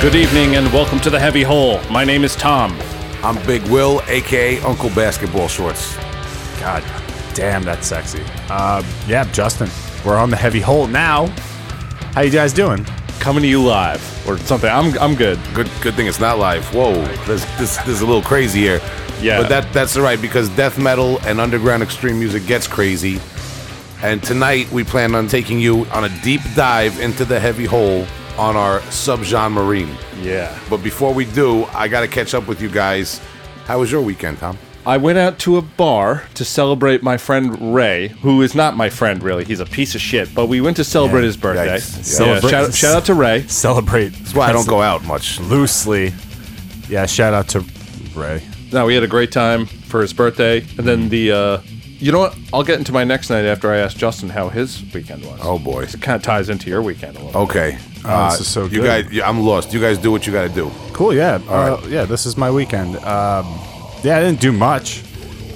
Good evening and welcome to the Heavy Hole. My name is Tom. I'm Big Will, aka Uncle Basketball Shorts. God damn, that's sexy. Uh, yeah, Justin, we're on the heavy hole now. How you guys doing? Coming to you live or something. I'm I'm good. Good, good thing it's not live. Whoa, this this, this is a little crazy here. Yeah. but that that's all right because death metal and underground extreme music gets crazy. And tonight we plan on taking you on a deep dive into the heavy hole on our subgenre marine. Yeah. But before we do, I got to catch up with you guys. How was your weekend, Tom? I went out to a bar to celebrate my friend Ray, who is not my friend really. He's a piece of shit. But we went to celebrate Yeah. his birthday. Yikes. Yeah, Celebrate- shout, shout out to Ray. Celebrate. That's why I don't go out much. loosely. Yeah, shout out to Ray. No, we had a great time for his birthday, and then the. Uh, you know what? I'll get into my next night after I ask Justin how his weekend was. Oh boy. It kind of ties into your weekend a little. Okay. Uh, this is so You good. guys, yeah, I'm lost. You guys do what you got to do. Cool, yeah. All uh, Yeah, this is my weekend. Um, yeah, I didn't do much.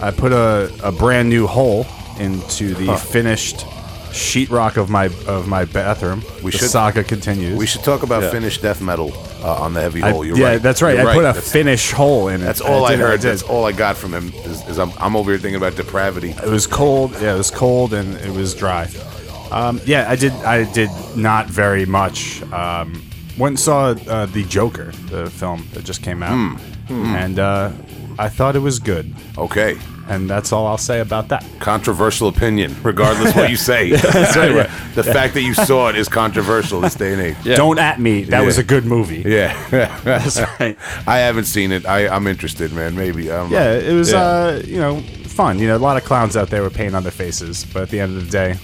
I put a, a brand new hole into the finished sheetrock of my of my bathroom. We the should- saga continues. We should talk about Yeah. Finnish death metal uh, on the heavy I- hole. You're yeah, right. that's right. You're I put a That's- finish hole in it. That's all I, did, heard. did. That's all I got from him. Is, is I'm, I'm over here thinking about depravity. It was cold. Yeah, it was cold and it was dry. Um, yeah, I did. I did not very much. Um, went and saw uh, the Joker, the film that just came out, Hmm. and uh, I thought it was good. Okay. And that's all I'll say about that. Controversial opinion, regardless what you say. That's right, yeah. The fact that you saw it is controversial this day and age. Yeah. Don't at me. That Yeah. was a good movie. Yeah. That's right. I haven't seen it. I, I'm interested, man. Maybe. I don't know. Yeah, it was. Yeah. Uh, you know, fun. You know, a lot of clowns out there with paint on their faces, but at the end of the day,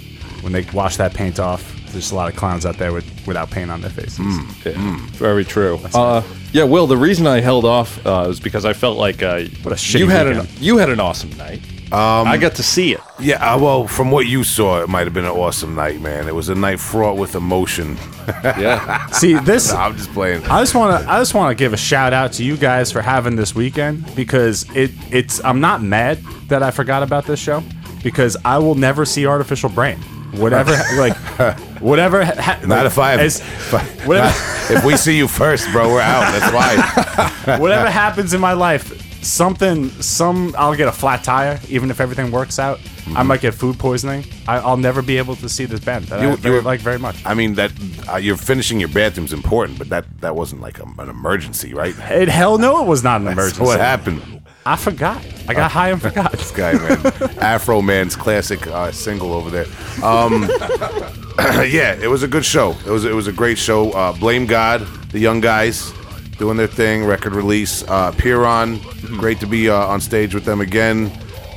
when they wash that paint off, there's a lot of clowns out there with without paint on their faces. Yeah, Very true. Uh, yeah, Will. The reason I held off uh, is because I felt like uh, What a shitty you had an you had an awesome night. I got to see it. Yeah, uh, well, from what you saw, it might have been an awesome night, man. It was a night fraught with emotion. Yeah. See this. No, I'm just playing. I just want to I just want to give a shout out to you guys for having this weekend because it it's I'm not mad that I forgot about this show because I will never see Artificial Brain. Whatever like whatever ha- Not if I have. as- if I- whatever if we see you first, bro, we're out. That's why. whatever happens in my life something some I'll get a flat tire even if everything works out. I might get food poisoning. I, I'll never be able to see this band that You- I very, were- like very much. I mean that uh, you're finishing your bathroom's important, but that that wasn't like a, an emergency, right? It hell no, it was not an emergency. what happened? I forgot. I got high and forgot. This guy, man, Afroman's classic uh, single over there. Um, yeah, it was a good show. It was it was a great show. Uh, Blame God, the young guys doing their thing. Record release. Uh, Pyrrhon, great to be uh, on stage with them again.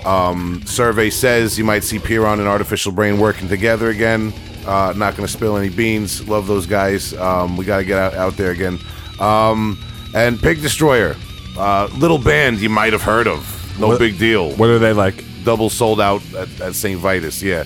Um, survey says you might see Pyrrhon and Artificial Brain working together again. Uh, not going to spill any beans. Love those guys. Um, we got to get out, out there again. Um, and Pig Destroyer, uh, little band you might have heard of. No What- big deal What are they like? double sold out at, at St. Vitus. Yeah.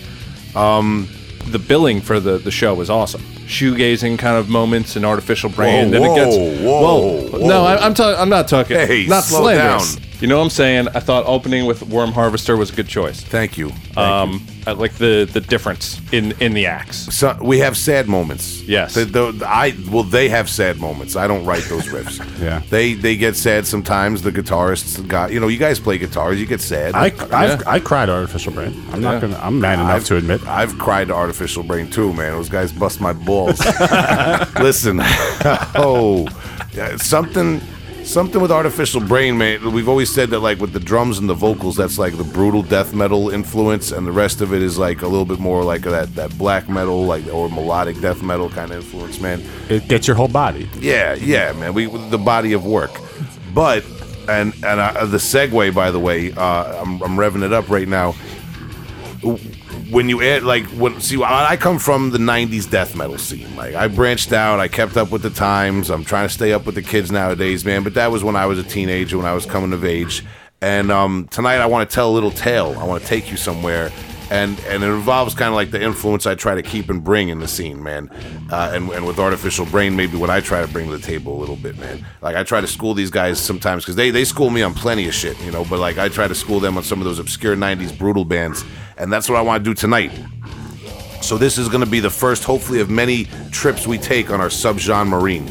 Um, the billing for the, the show was awesome. Shoegazing kind of moments and artificial brain. Whoa, then it gets whoa, whoa. whoa. No, I, I'm talking. I'm not talking. Hey, not slow slanderous. down. You know what I'm saying? I thought opening with Worm Harvester was a good choice. Thank you. Thank Um, I like the the difference in in the acts. So we have sad moments. Yes. The, the, I well, they have sad moments. I don't write those riffs. Yeah. They they get sad sometimes. The guitarists got you know you guys play guitars. You get sad. I, I've, Yeah. I cried artificial brain. I'm Yeah. not gonna. I'm man enough I've- to admit. I've cried to Artificial Brain too, man. Those guys bust my balls. Listen, oh, something, something with Artificial Brain, man. We've always said that, like with the drums and the vocals, that's like the brutal death metal influence, and the rest of it is like a little bit more like that that black metal, like or melodic death metal kind of influence, man. It gets your whole body. Yeah, yeah, man. We the body of work, but and and uh, the segue, by the way, uh, I'm I'm revving it up right now. When you add like when see, I come from the '90s death metal scene. Like I branched out, I kept up with the times. I'm trying to stay up with the kids nowadays, man. But that was when I was a teenager, when I was coming of age. And um, tonight, I want to tell a little tale. I want to take you somewhere and and it involves kind of like the influence I try to keep and bring in the scene, man. Uh, and and with artificial brain, maybe what I try to bring to the table a little bit, man. Like I try to school these guys sometimes because they they school me on plenty of shit, you know. But like I try to school them on some of those obscure '90s brutal bands, and that's what I want to do tonight. So this is going to be the first, hopefully, of many trips we take on our subgenre marine.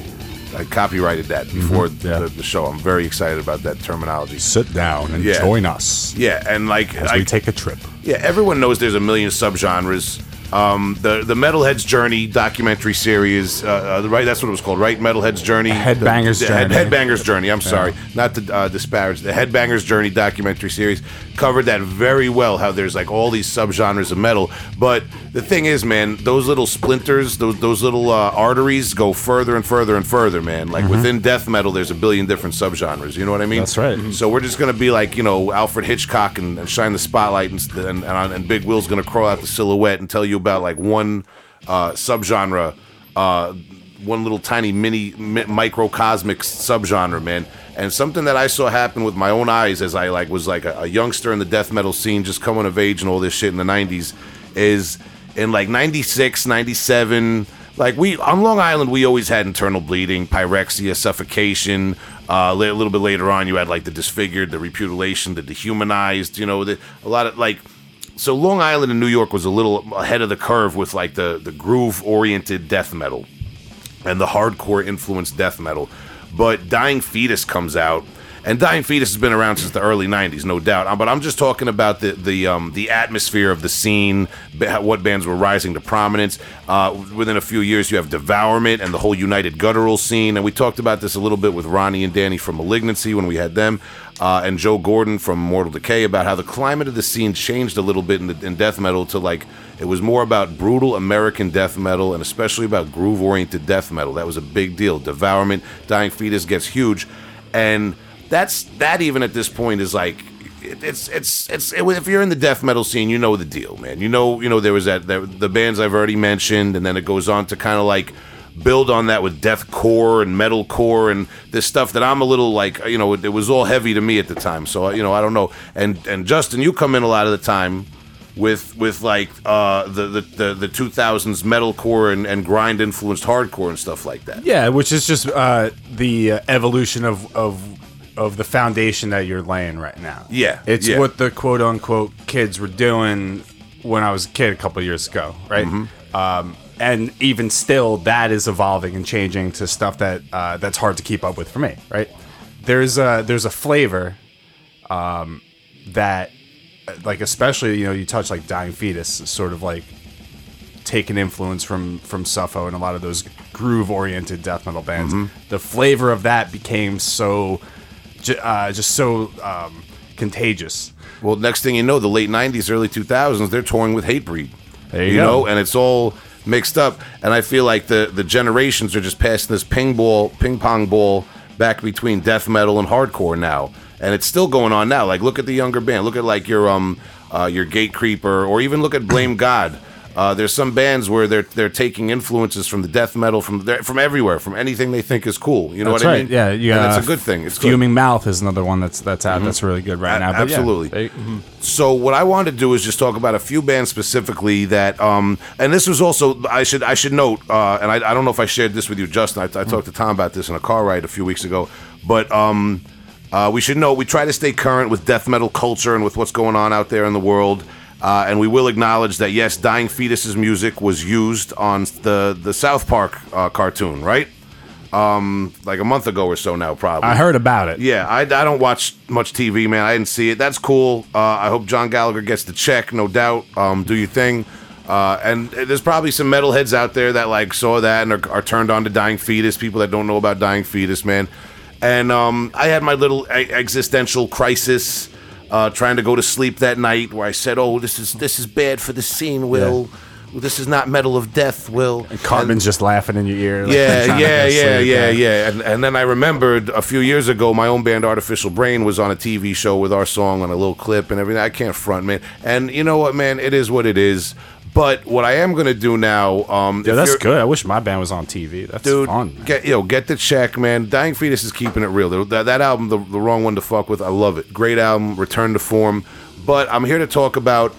I copyrighted that mm-hmm. before yeah. the, the show. I'm very excited about that terminology. Sit down and Yeah. join us Yeah, and like as I, we take a trip. yeah, everyone knows there's a million subgenres. Um, the the Metalhead's Journey documentary series, uh, uh, right? That's what it was called, right? Metalhead's Journey, Headbangers the, the Head- Journey. Headbangers Journey. I'm sorry, not to uh, disparage the Headbangers Journey documentary series covered that very well. How there's like all these subgenres of metal, but the thing is, man, those little splinters, those those little uh, arteries go further and further and further, man. Like within death metal, there's a billion different subgenres. You know what I mean? That's right. So we're just gonna be like you know Alfred Hitchcock and, and shine the spotlight and and, and, and Big Will's gonna crawl out the silhouette and tell you about like one uh, subgenre, uh, one little tiny mini mi- microcosmic subgenre, man. And something that I saw happen with my own eyes as I like was like a, a youngster in the death metal scene, just coming of age and all this shit in the '90s, is in like 96, 97. Like we on Long Island, we always had internal bleeding, pyrexia, suffocation. Uh, a little bit later on, you had like the disfigured, the repudiation, the dehumanized. You know, the, a lot of like. So Long Island and New York was a little ahead of the curve with like the the groove oriented death metal and the hardcore influenced death metal. But Dying Fetus comes out, and Dying Fetus has been around since the early '90s, no doubt. Uh, But I'm just talking about the the um, the atmosphere of the scene, what bands were rising to prominence. Uh, within a few years, you have Devourment and the whole United Guttural scene, and we talked about this a little bit with Ronnie and Danny from Malignancy when we had them, uh, and Joe Gordon from Mortal Decay about how the climate of the scene changed a little bit in, the, in death metal to like it was more about brutal American death metal and especially about groove oriented death metal. That was a big deal. Devourment, Dying Fetus gets huge, and that's that even at this point is like it's it's it's it, if you're in the death metal scene, you know the deal, man. You know you know there was that there, the bands I've already mentioned, and then it goes on to kind of like build on that with deathcore and metalcore and this stuff that I'm a little like you know it, it was all heavy to me at the time. So you know I don't know. And and Justin, you come in a lot of the time with with like uh, the, the the the 2000s metalcore and, and grind influenced hardcore and stuff like that. Yeah, which is just uh, the uh, evolution of, of of the foundation that you're laying right now. Yeah, it's yeah. what the quote unquote kids were doing when I was a kid a couple years ago, right? Mm-hmm. Um, and even still, that is evolving and changing to stuff that uh, that's hard to keep up with for me, right? There's a there's a flavor um, that, like especially you know you touch like Dying Fetus, sort of like taken influence from from Suffo and a lot of those groove oriented death metal bands. The flavor of that became so uh, just so um, contagious. Well, next thing you know, the late '90s, early 2000s, they're touring with Hatebreed. There you go. know, and it's all mixed up. And I feel like the the generations are just passing this ping ball, ping pong ball back between death metal and hardcore now, and it's still going on now. Like, look at the younger band. Look at like your um uh, your Gatecreeper, or even look at Blame God. Uh, there's some bands where they're they're taking influences from the death metal from from everywhere, from anything they think is cool. You know That's what I right. mean? Yeah, yeah. and that's a good thing. It's good. Fuming Mouth is another one that's that's out. That's really good right A- now. But yeah, absolutely. they- So what I wanted to do is just talk about a few bands specifically that, um, and this was also I should I should note, uh, and I, I don't know if I shared this with you, Justin. I, I talked to Tom about this in a car ride a few weeks ago, but um, uh, we should know we try to stay current with death metal culture and with what's going on out there in the world. Uh, and we will acknowledge that yes, Dying Fetus's music was used on the the South Park uh, cartoon, right? Um, like a month ago or so now, probably. I heard about it. Yeah, I, I don't watch much TV, man. I didn't see it. That's cool. Uh, I hope John Gallagher gets the check, no doubt. Um, do your thing. Uh, and there's probably some metalheads out there that like saw that and are, are turned on to Dying Fetus. People that don't know about Dying Fetus, man. And um, I had my little existential crisis, uh, trying to go to sleep that night, where I said, "Oh, this is this is bad for the scene, Will. This is not metal of death, Will." And Cartman's just laughing in your ear. like, Yeah, yeah, yeah, yeah, yeah. And, and then I remembered a few years ago, my own band Artificial Brain was on a TV show with our song on a little clip and everything. I can't front, man. And you know what, man? It is what it is. But what I am going to do now, um, Yeah, that's good. I wish my band was on TV. That's dude. fun. man. Get yo, get the check, man. Dying Fetus is keeping it real. That, that album, the, the wrong one to fuck with. I love it. Great album, Return to Form. But I'm here to talk about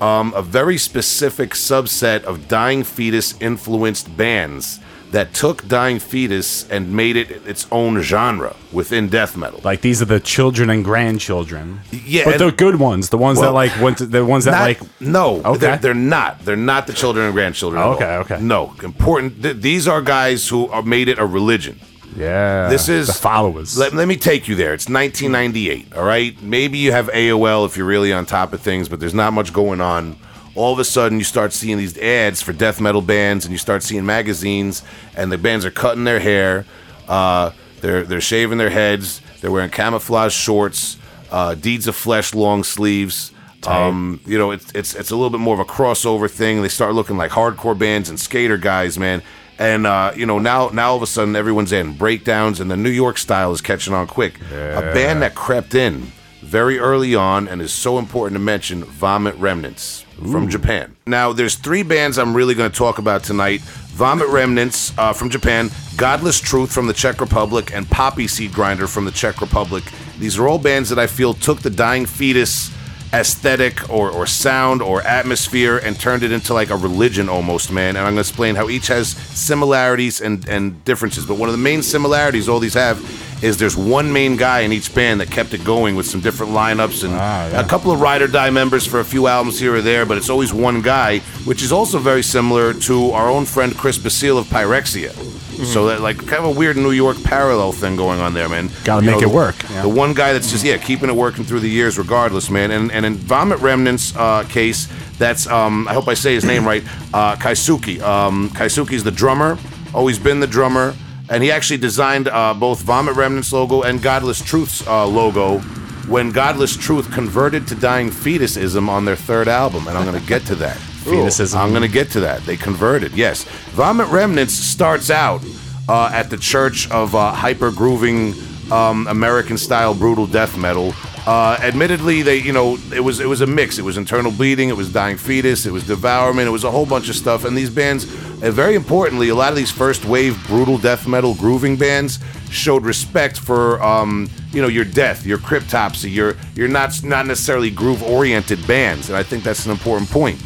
um, a very specific subset of Dying Fetus influenced bands that took Dying Fetus and made it its own genre within death metal. Like these are the children and grandchildren. Yeah, but the good ones, the ones Well, that like went to, the ones that Not- like no, Okay. they're, they're not. They're not the children and grandchildren. Oh, okay, all. okay. No, important. Th- these are guys who are made it a religion. Yeah. This is the followers. Let, let me take you there. It's 1998. All right. Maybe you have AOL if you're really on top of things, but there's not much going on. All of a sudden, you start seeing these ads for death metal bands, and you start seeing magazines, and the bands are cutting their hair, uh, they're they're shaving their heads, they're wearing camouflage shorts, uh, deeds of flesh long sleeves. Um, you know, it's it's it's a little bit more of a crossover thing. They start looking like hardcore bands and skater guys, man. And uh, you know, now now all of a sudden everyone's in breakdowns, and the New York style is catching on quick. A band that crept in very early on and is so important to mention Vomit Remnants from Japan. Now, there's three bands I'm really going to talk about tonight Vomit Remnants uh, from Japan, Godless Truth from the Czech Republic, and Poppy Seed Grinder from the Czech Republic. These are all bands that I feel took the dying fetus aesthetic or, or sound or atmosphere and turned it into like a religion almost, man. And I'm to explain how each has similarities and, and differences. But one of the main similarities all these have is there's one main guy in each band that kept it going with some different lineups and Ah, yeah. a couple of Ride or Die members for a few albums here or there, but it's always one guy, which is also very similar to our own friend Chris Basile of Pyrexia. Mm-hmm. So that like kind of a weird New York parallel thing going on there, man. Gotta make know, it the- work, yeah. The one guy that's just yeah keeping it working through the years regardless, man. And and in Vomit Remnants uh, case, that's um, I hope I say his name right, uh, Kaisuke. Um, Kaisuke's the drummer, always been the drummer, and he actually designed uh, both Vomit Remnants logo and Godless Truth's uh, logo. When Godless Truth converted to Dying Fetusism on their third album, and I'm going to get to that. Fetusism. I'm going to get to that. They converted, yes. Vomit Remnants starts out uh, at the Church of uh, Hyper Grooving um, American style brutal death metal. Uh, admittedly, they you know it was it was a mix. It was internal bleeding. It was dying fetus. It was devourment. It was a whole bunch of stuff. And these bands, and very importantly, a lot of these first wave brutal death metal grooving bands showed respect for um, you know your death, your cryptopsy, your you're not not necessarily groove oriented bands. And I think that's an important point.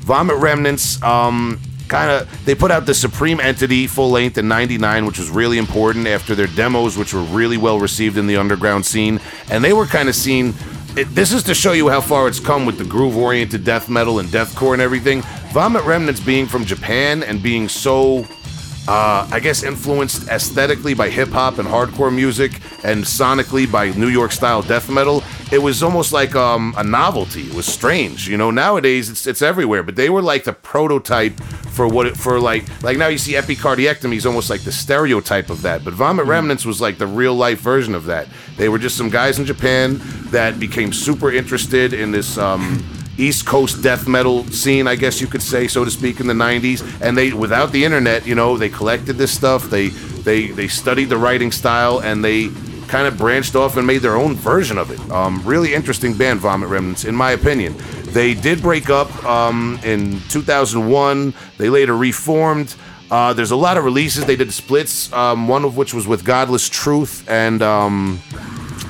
Vomit Remnants, um, kind of, they put out the Supreme Entity full length in 99, which was really important after their demos, which were really well received in the underground scene. And they were kind of seen. It, this is to show you how far it's come with the groove oriented death metal and deathcore and everything. Vomit Remnants being from Japan and being so uh, I guess influenced aesthetically by hip hop and hardcore music, and sonically by New York style death metal. It was almost like um, a novelty. It was strange, you know. Nowadays, it's it's everywhere, but they were like the prototype for what it, for like like now you see epicardiectomy is almost like the stereotype of that. But Vomit Remnants was like the real life version of that. They were just some guys in Japan that became super interested in this. Um, East Coast death metal scene, I guess you could say, so to speak, in the '90s. And they, without the internet, you know, they collected this stuff. They they they studied the writing style, and they kind of branched off and made their own version of it. Um, really interesting band, Vomit Remnants, in my opinion. They did break up um, in 2001. They later reformed. Uh, there's a lot of releases. They did splits, um, one of which was with Godless Truth and um,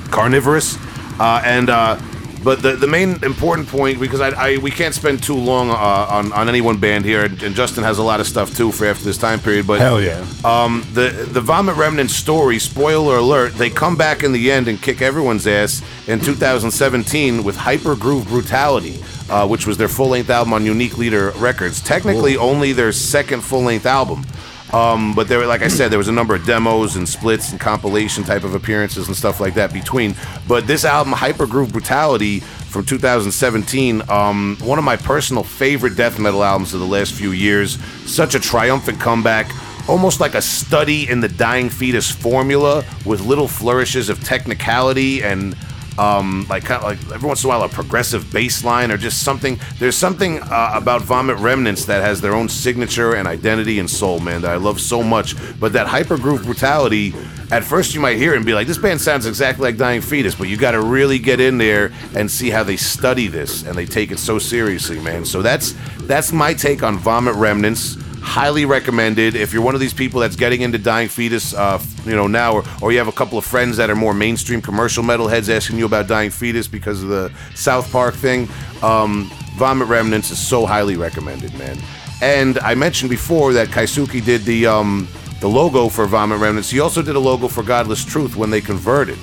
carnivorous uh, and uh, but the, the main important point because I, I we can't spend too long uh, on, on any one band here and, and Justin has a lot of stuff too for after this time period but Hell yeah. um, the the Vomit Remnant story spoiler alert they come back in the end and kick everyone's ass in 2017 with Hyper Groove Brutality uh, which was their full length album on Unique Leader Records. Technically only their second full length album um, but there, like I said, there was a number of demos and splits and compilation type of appearances and stuff like that between. But this album, Hyper Groove Brutality from 2017, um, one of my personal favorite death metal albums of the last few years. Such a triumphant comeback. Almost like a study in the dying fetus formula with little flourishes of technicality and um, like kind of like every once in a while a progressive bass line or just something. There's something uh, about Vomit Remnants that has their own signature and identity and soul, man, that I love so much. But that hyper groove brutality, at first you might hear it and be like, this band sounds exactly like Dying Fetus, but you got to really get in there and see how they study this and they take it so seriously, man. So that's that's my take on Vomit Remnants highly recommended. If you're one of these people that's getting into dying fetus uh, you know now or, or you have a couple of friends that are more mainstream commercial metalheads asking you about dying fetus because of the south park thing um, vomit remnants is so highly recommended man. And i mentioned before that kaisuke did the um, the logo for vomit remnants. He also did a logo for godless truth when they converted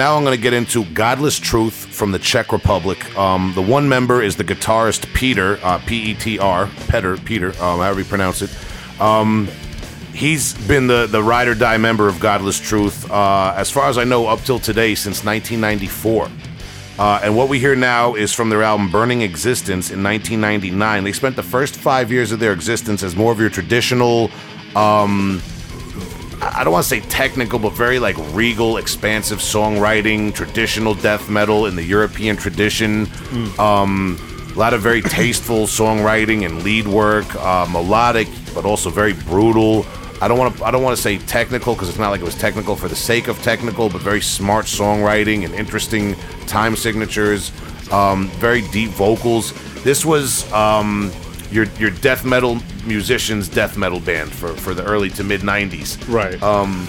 now I'm going to get into Godless Truth from the Czech Republic. Um, the one member is the guitarist Peter, uh, P E T R, Peter, Peter, um, however you pronounce it. Um, he's been the, the ride or die member of Godless Truth, uh, as far as I know, up till today, since 1994. Uh, and what we hear now is from their album Burning Existence in 1999. They spent the first five years of their existence as more of your traditional, um, I don't want to say technical, but very like regal, expansive songwriting, traditional death metal in the European tradition. Um, a lot of very tasteful songwriting and lead work, uh, melodic, but also very brutal. I don't want to. I don't want to say technical because it's not like it was technical for the sake of technical, but very smart songwriting and interesting time signatures. Um, very deep vocals. This was um, your your death metal musicians' death metal band for for the early to mid '90s. Right. Um,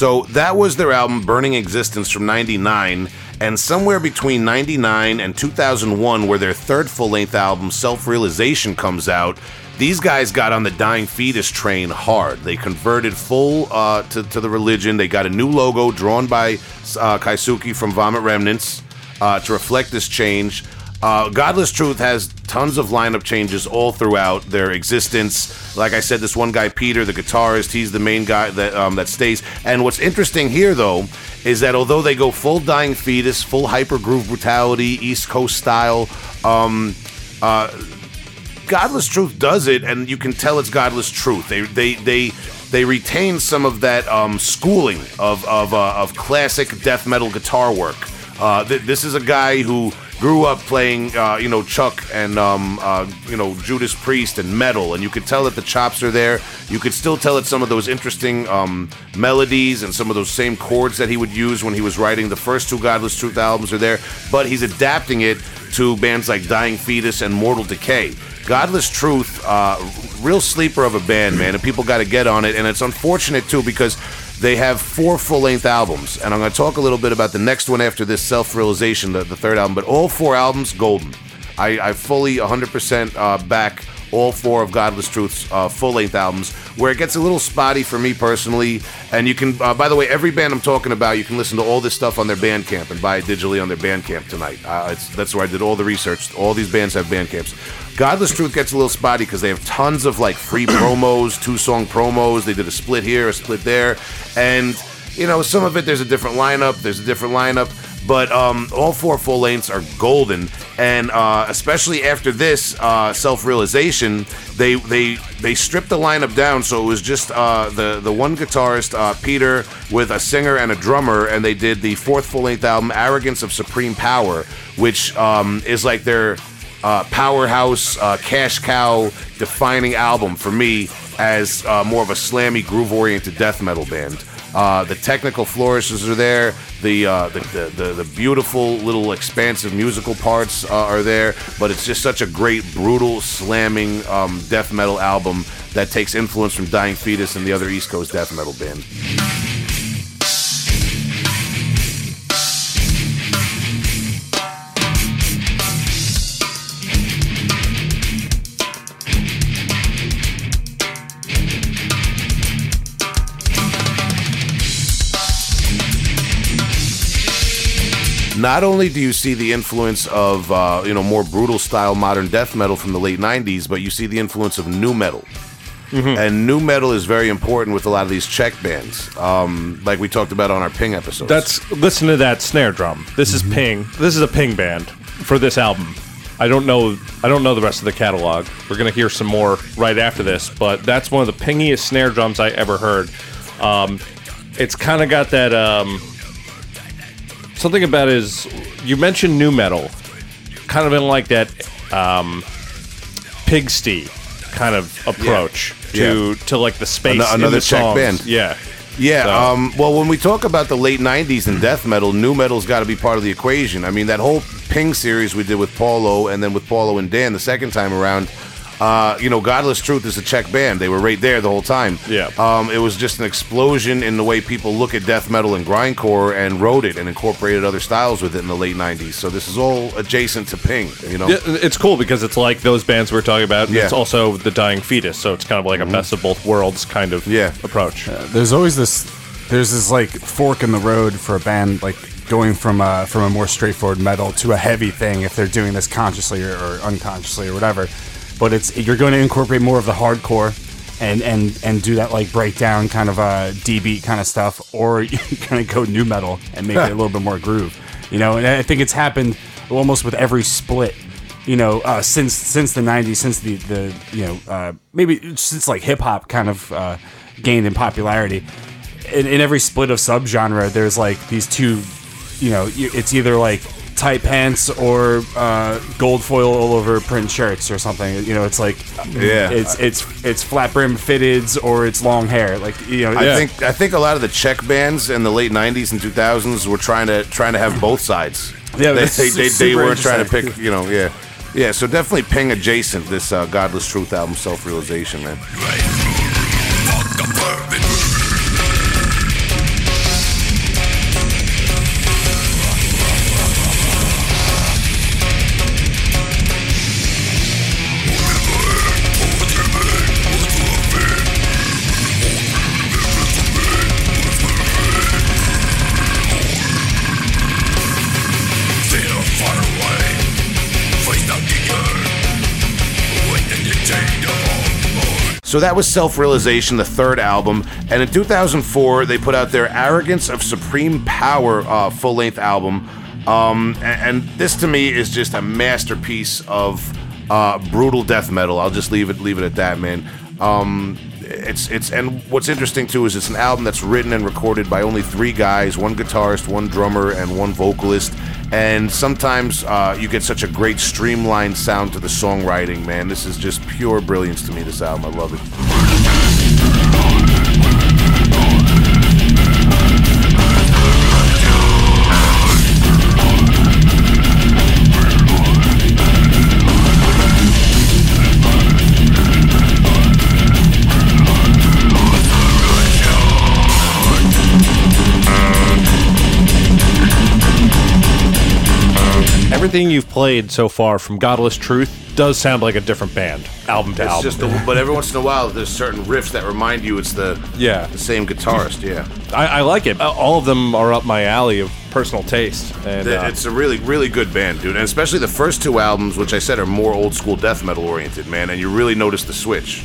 So that was their album Burning Existence from 99 and somewhere between 99 and 2001 where their third full-length album Self-Realization comes out, these guys got on the dying fetus train hard. They converted full uh, to, to the religion. They got a new logo drawn by uh, from Vomit Remnants uh, to reflect this change. Uh, Godless Truth has tons of lineup changes all throughout their existence. Like I said, this one guy, Peter, the guitarist, he's the main guy that um, that stays. And what's interesting here, though, is that although they go full Dying Fetus, full hyper groove brutality, East Coast style, um, uh, Godless Truth does it, and you can tell it's Godless Truth. They they they they retain some of that um, schooling of of, uh, of classic death metal guitar work. Uh, th- this is a guy who grew up playing, uh, you know, Chuck and um, uh, you know Judas Priest and metal, and you could tell that the chops are there. You could still tell that some of those interesting um, melodies and some of those same chords that he would use when he was writing the first two Godless Truth albums are there, but he's adapting it to bands like Dying Fetus and Mortal Decay. Godless Truth, uh, real sleeper of a band, man, and people got to get on it. And it's unfortunate too because they have four full length albums, and I'm going to talk a little bit about the next one after this, Self Realization, the, the third album. But all four albums, golden. I, I fully 100% uh, back all four of Godless Truth's uh, full length albums. Where it gets a little spotty for me personally, and you can, uh, by the way, every band I'm talking about, you can listen to all this stuff on their Bandcamp and buy it digitally on their Bandcamp tonight. Uh, that's where I did all the research. All these bands have Bandcamps. Godless Truth gets a little spotty because they have tons of like free promos, two song promos. They did a split here, a split there, and you know some of it there's a different lineup. There's a different lineup, but um, all four full lengths are golden, and uh, especially after this uh, self realization, they they they stripped the lineup down so it was just uh, the the one guitarist uh, Peter with a singer and a drummer, and they did the fourth full length album Arrogance of Supreme Power, which um, is like their uh, powerhouse, uh, cash cow defining album for me as uh, more of a slammy, groove oriented death metal band. Uh, the technical flourishes are there. The, uh, the, the, the the beautiful little expansive musical parts uh, are there. But it's just such a great, brutal, slamming um, death metal album that takes influence from Dying Fetus and the other East Coast death metal band. Not only do you see the influence of uh, you know more brutal style modern death metal from the late 90s but you see the influence of nu metal and nu metal is very important with a lot of these czech bands um, like we talked about on our ping episode That's listen to that snare drum. This is Ping. This is a Ping band for this album. I don't know. I don't know the rest of the catalog. We're gonna hear some more right after this, but that's one of the pingiest snare drums I ever heard. Um, it's kind of got that um, something about his. You mentioned nu metal, kind of in like that um, pigsty kind of approach to Yeah. to like the space Ano- in another the Czech songs. band. Yeah, Yeah. So- Um, well, when we talk about the late '90s and death metal, nu metal's got to be part of the equation. I mean, that whole Ping series we did with Paulo, and then with Paulo and Dan the second time around. Uh, you know, Godless Truth is a Czech band. They were right there the whole time. Yeah. Um, it was just an explosion in the way people look at death metal and grindcore, and wrote it and incorporated other styles with it in the late '90s. So this is all adjacent to Ping. You know. Yeah, it's cool because it's like those bands we're talking about. Yeah. It's also the Dying Fetus, so it's kind of like a best of both worlds kind of Yeah. approach. there's always this there's this like fork in the road for a band like going from a from a more straightforward metal to a heavy thing if they're doing this consciously or, or unconsciously or whatever but it's you're going to incorporate more of the hardcore and and and do that like breakdown kind of uh d beat kind of stuff or you're going to go nu metal and make it a little bit more groove you know? And i think it's happened almost with every split you know, uh, since since the '90s, since the the you know uh, maybe since like hip hop kind of uh, gained in popularity, in, in every split of subgenre, there's like these two, you know, it's either like tight pants or uh, gold foil all over print shirts or something. You know, it's like Yeah. it's it's it's flat brim fitteds or it's long hair. Like you know, I Yeah. think I think a lot of the Czech bands in the late '90s and 2000s were trying to trying to have both sides. Yeah, they they, they, they weren't trying to pick. You know, yeah, yeah. So definitely Ping adjacent. This uh, Godless Truth album, Self Realization, man. So that was Self Realization, the third album. And in 2004, they put out their Arrogance of Supreme Power uh, full length album. Um, a- and, this to me is just a masterpiece of uh, brutal death metal. I'll just leave it leave it at that, man. Um, it's it's and what's interesting too is it's an album that's written and recorded by only three guys: one guitarist, one drummer, and one vocalist. And sometimes uh, you get such a great streamlined sound to the songwriting, man. This is just pure brilliance to me. This album, I love it. Everything you've played so far from Godless Truth does sound like a different band, album to It's album. just, a, but every once in a while, there's certain riffs that remind you it's the Yeah. the same guitarist. Yeah, I, I like it. Uh, All of them are up my alley of personal taste, and The- uh, it's a really really good band, dude. And especially the first two albums, which I said are more old school death metal oriented, man. And you really notice the switch.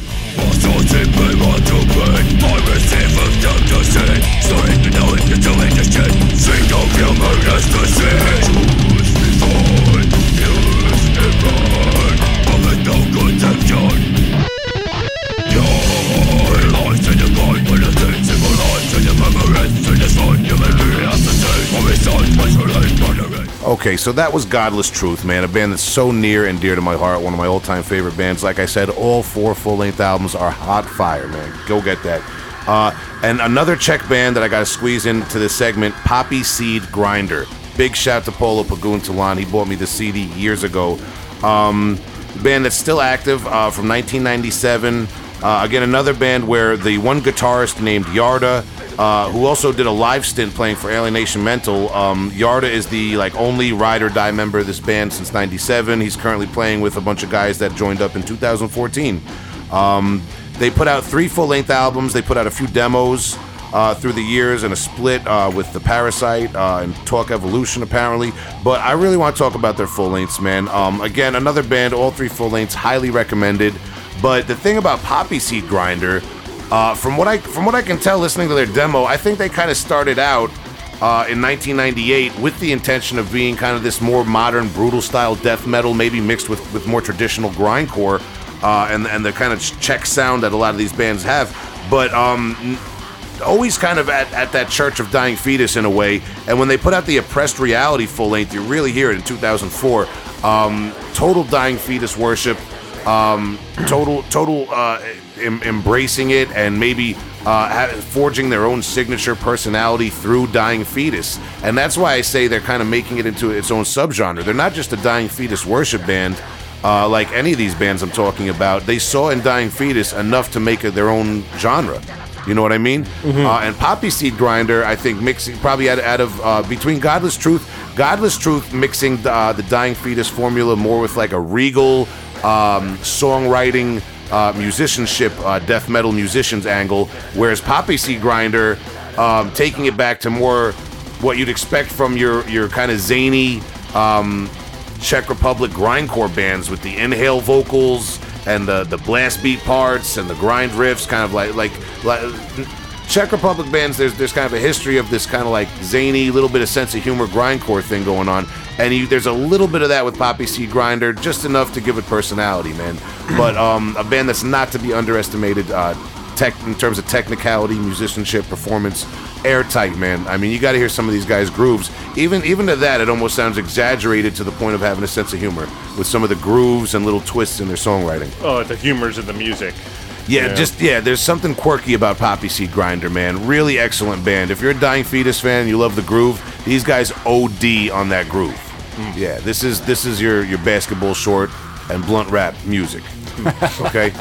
Okay, so that was Godless Truth, man. A band that's so near and dear to my heart. One of my all time favorite bands. Like I said, all four full length albums are hot fire, man. Go get that. Uh, and another Czech band that I got to squeeze into this segment Poppy Seed Grinder. Big shout to Paulo Paguntalan. He bought me the CD years ago. Um, band that's still active uh, from 1997. Uh, again, another band where the one guitarist named Yarda, uh, who also did a live stint playing for Alienation Mental. Um, Yarda is the like only ride or die member of this band since '97. He's currently playing with a bunch of guys that joined up in 2014. Um, they put out three full-length albums. They put out a few demos uh, through the years and a split uh, with the Parasite uh, and Talk Evolution, apparently. But I really want to talk about their full lengths, man. Um, again, another band, all three full lengths, highly recommended. But the thing about Poppy Seed Grinder, uh, from what I from what I can tell, listening to their demo, I think they kind of started out. Uh, in 1998, with the intention of being kind of this more modern, brutal style death metal, maybe mixed with, with more traditional grindcore, uh, and and the kind of Czech sound that a lot of these bands have. But um, always kind of at, at that Church of Dying Fetus in a way. And when they put out the Oppressed Reality full length, you really hear it in 2004. Um, total Dying Fetus worship, um, total total uh, em- embracing it, and maybe uh, ha- forging their own signature personality through Dying Fetus, and that's why I say they're kind of making it into its own subgenre. They're not just a Dying Fetus worship band. Uh, like any of these bands I'm talking about, they saw in Dying Fetus enough to make their own genre. You know what I mean? Uh, and Poppy Seed Grinder, I think, mixing probably out, out of uh, between Godless Truth, Godless Truth mixing the, uh, the Dying Fetus formula more with like a regal um, songwriting, uh, musicianship, uh, death metal musicians angle, whereas Poppy Seed Grinder um, taking it back to more what you'd expect from your your kind of zany um, Czech Republic grindcore bands with the inhale vocals and the the blast beat parts and the grind riffs, kind of like like, like Czech Republic bands. There's there's kind of a history of this kind of like zany, little bit of sense of humor grindcore thing going on, and you, there's a little bit of that with Poppy Seed Grinder, just enough to give it personality, man. But um, a band that's not to be underestimated. Uh, tech in terms of technicality, musicianship, performance, airtight, man. I mean, you got to hear some of these guys' grooves. Even even to that, it almost sounds exaggerated to the point of having a sense of humor with some of the grooves and little twists in their songwriting. Oh, the humors in the music. Yeah, Yeah. just yeah. There's something quirky about Poppy Seed Grinder, man. Really excellent band. If you're a Dying Fetus fan, you love the groove. These guys OD on that groove. Hmm. Yeah, this is this is your your basketball short and blunt rap music. okay.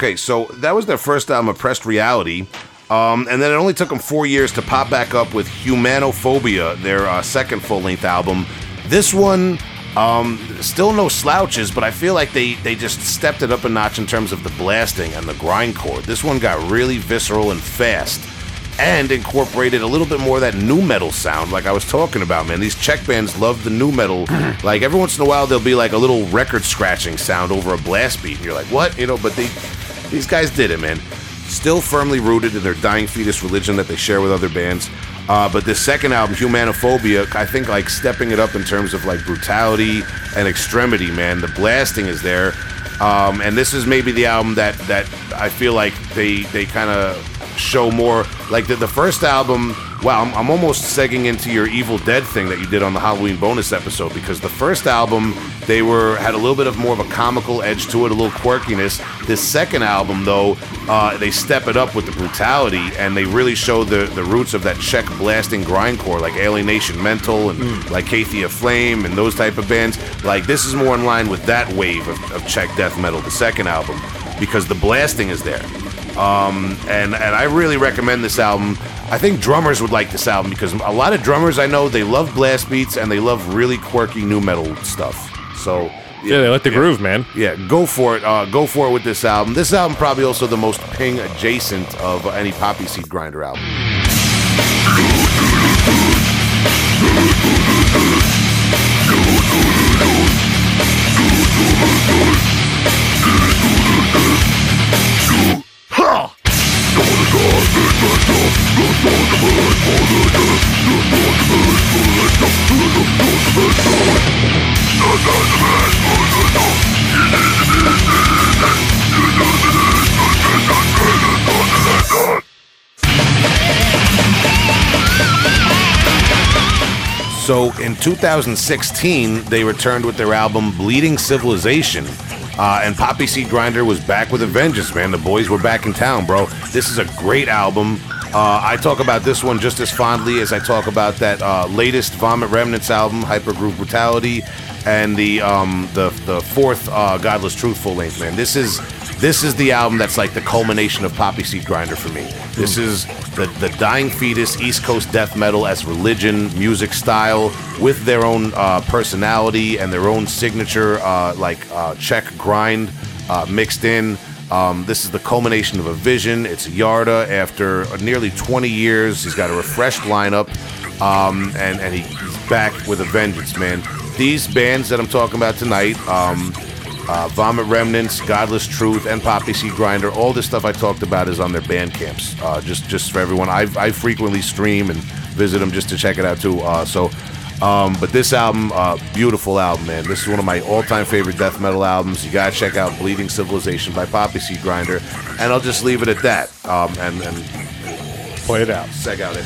Okay, so that was their first album, Oppressed Reality. Um, and then it only took them four years to pop back up with Humanophobia, their uh, second full length album. This one, um, still no slouches, but I feel like they, they just stepped it up a notch in terms of the blasting and the grindcore. This one got really visceral and fast and incorporated a little bit more of that nu metal sound, like I was talking about, man. These Czech bands love the nu metal. like every once in a while, there'll be like a little record scratching sound over a blast beat, and you're like, what? You know, but they, these guys did it, man. Still firmly rooted in their dying fetus religion that they share with other bands. Uh, but this second album, Humanophobia, I think like stepping it up in terms of like brutality and extremity, man. The blasting is there. Um, and this is maybe the album that that I feel like they they kind of show more like the, the first album wow I'm, I'm almost segging into your evil dead thing that you did on the halloween bonus episode because the first album they were had a little bit of more of a comical edge to it a little quirkiness. This second album though uh, they step it up with the brutality and they really show the, the roots of that czech blasting grindcore like alienation mental and like Cathia flame and those type of bands. Like this is more in line with that wave of, of czech death metal the second album because the blasting is there um, and and I really recommend this album. I think drummers would like this album because a lot of drummers I know they love blast beats and they love really quirky nu metal stuff. So Yeah, they like the groove, man. yeah, go for it. Uh, go for it with this album. This album probably also the most ping adjacent of any Poppy Seed Grinder album. So in 2016, they returned with their album Bleeding Civilization. Uh, and Poppy Seed Grinder was back with a vengeance, man. The boys were back in town, bro. This is a great album. Uh, I talk about this one just as fondly as I talk about that uh, latest Vomit Remnants album, Hypergroove Brutality, and the um, the the fourth uh, Godless Truth full length. Man, this is this is the album that's like the culmination of Poppy Seed Grinder for me. This is the the dying fetus East Coast death metal as religion, music style with their own uh, personality and their own signature uh, like uh, Czech grind uh, mixed in. Um, this is the culmination of a vision. It's Yarda after nearly 20 years. He's got a refreshed lineup. um, and and he's back with a vengeance, man. These bands that I'm talking about tonight, um, uh, Vomit Remnants, Godless Truth, and Poppy Seed Grinder, all this stuff I talked about is on their band camps. Uh, just just for everyone, I I frequently stream and visit them just to check it out too. Uh, so. Um, but this album, uh, beautiful album, man. This is one of my all-time favorite death metal albums. You gotta check out "Bleeding Civilization" by Poppy Seed Grinder, and I'll just leave it at that. Um, and, and Play it out. Seg out it.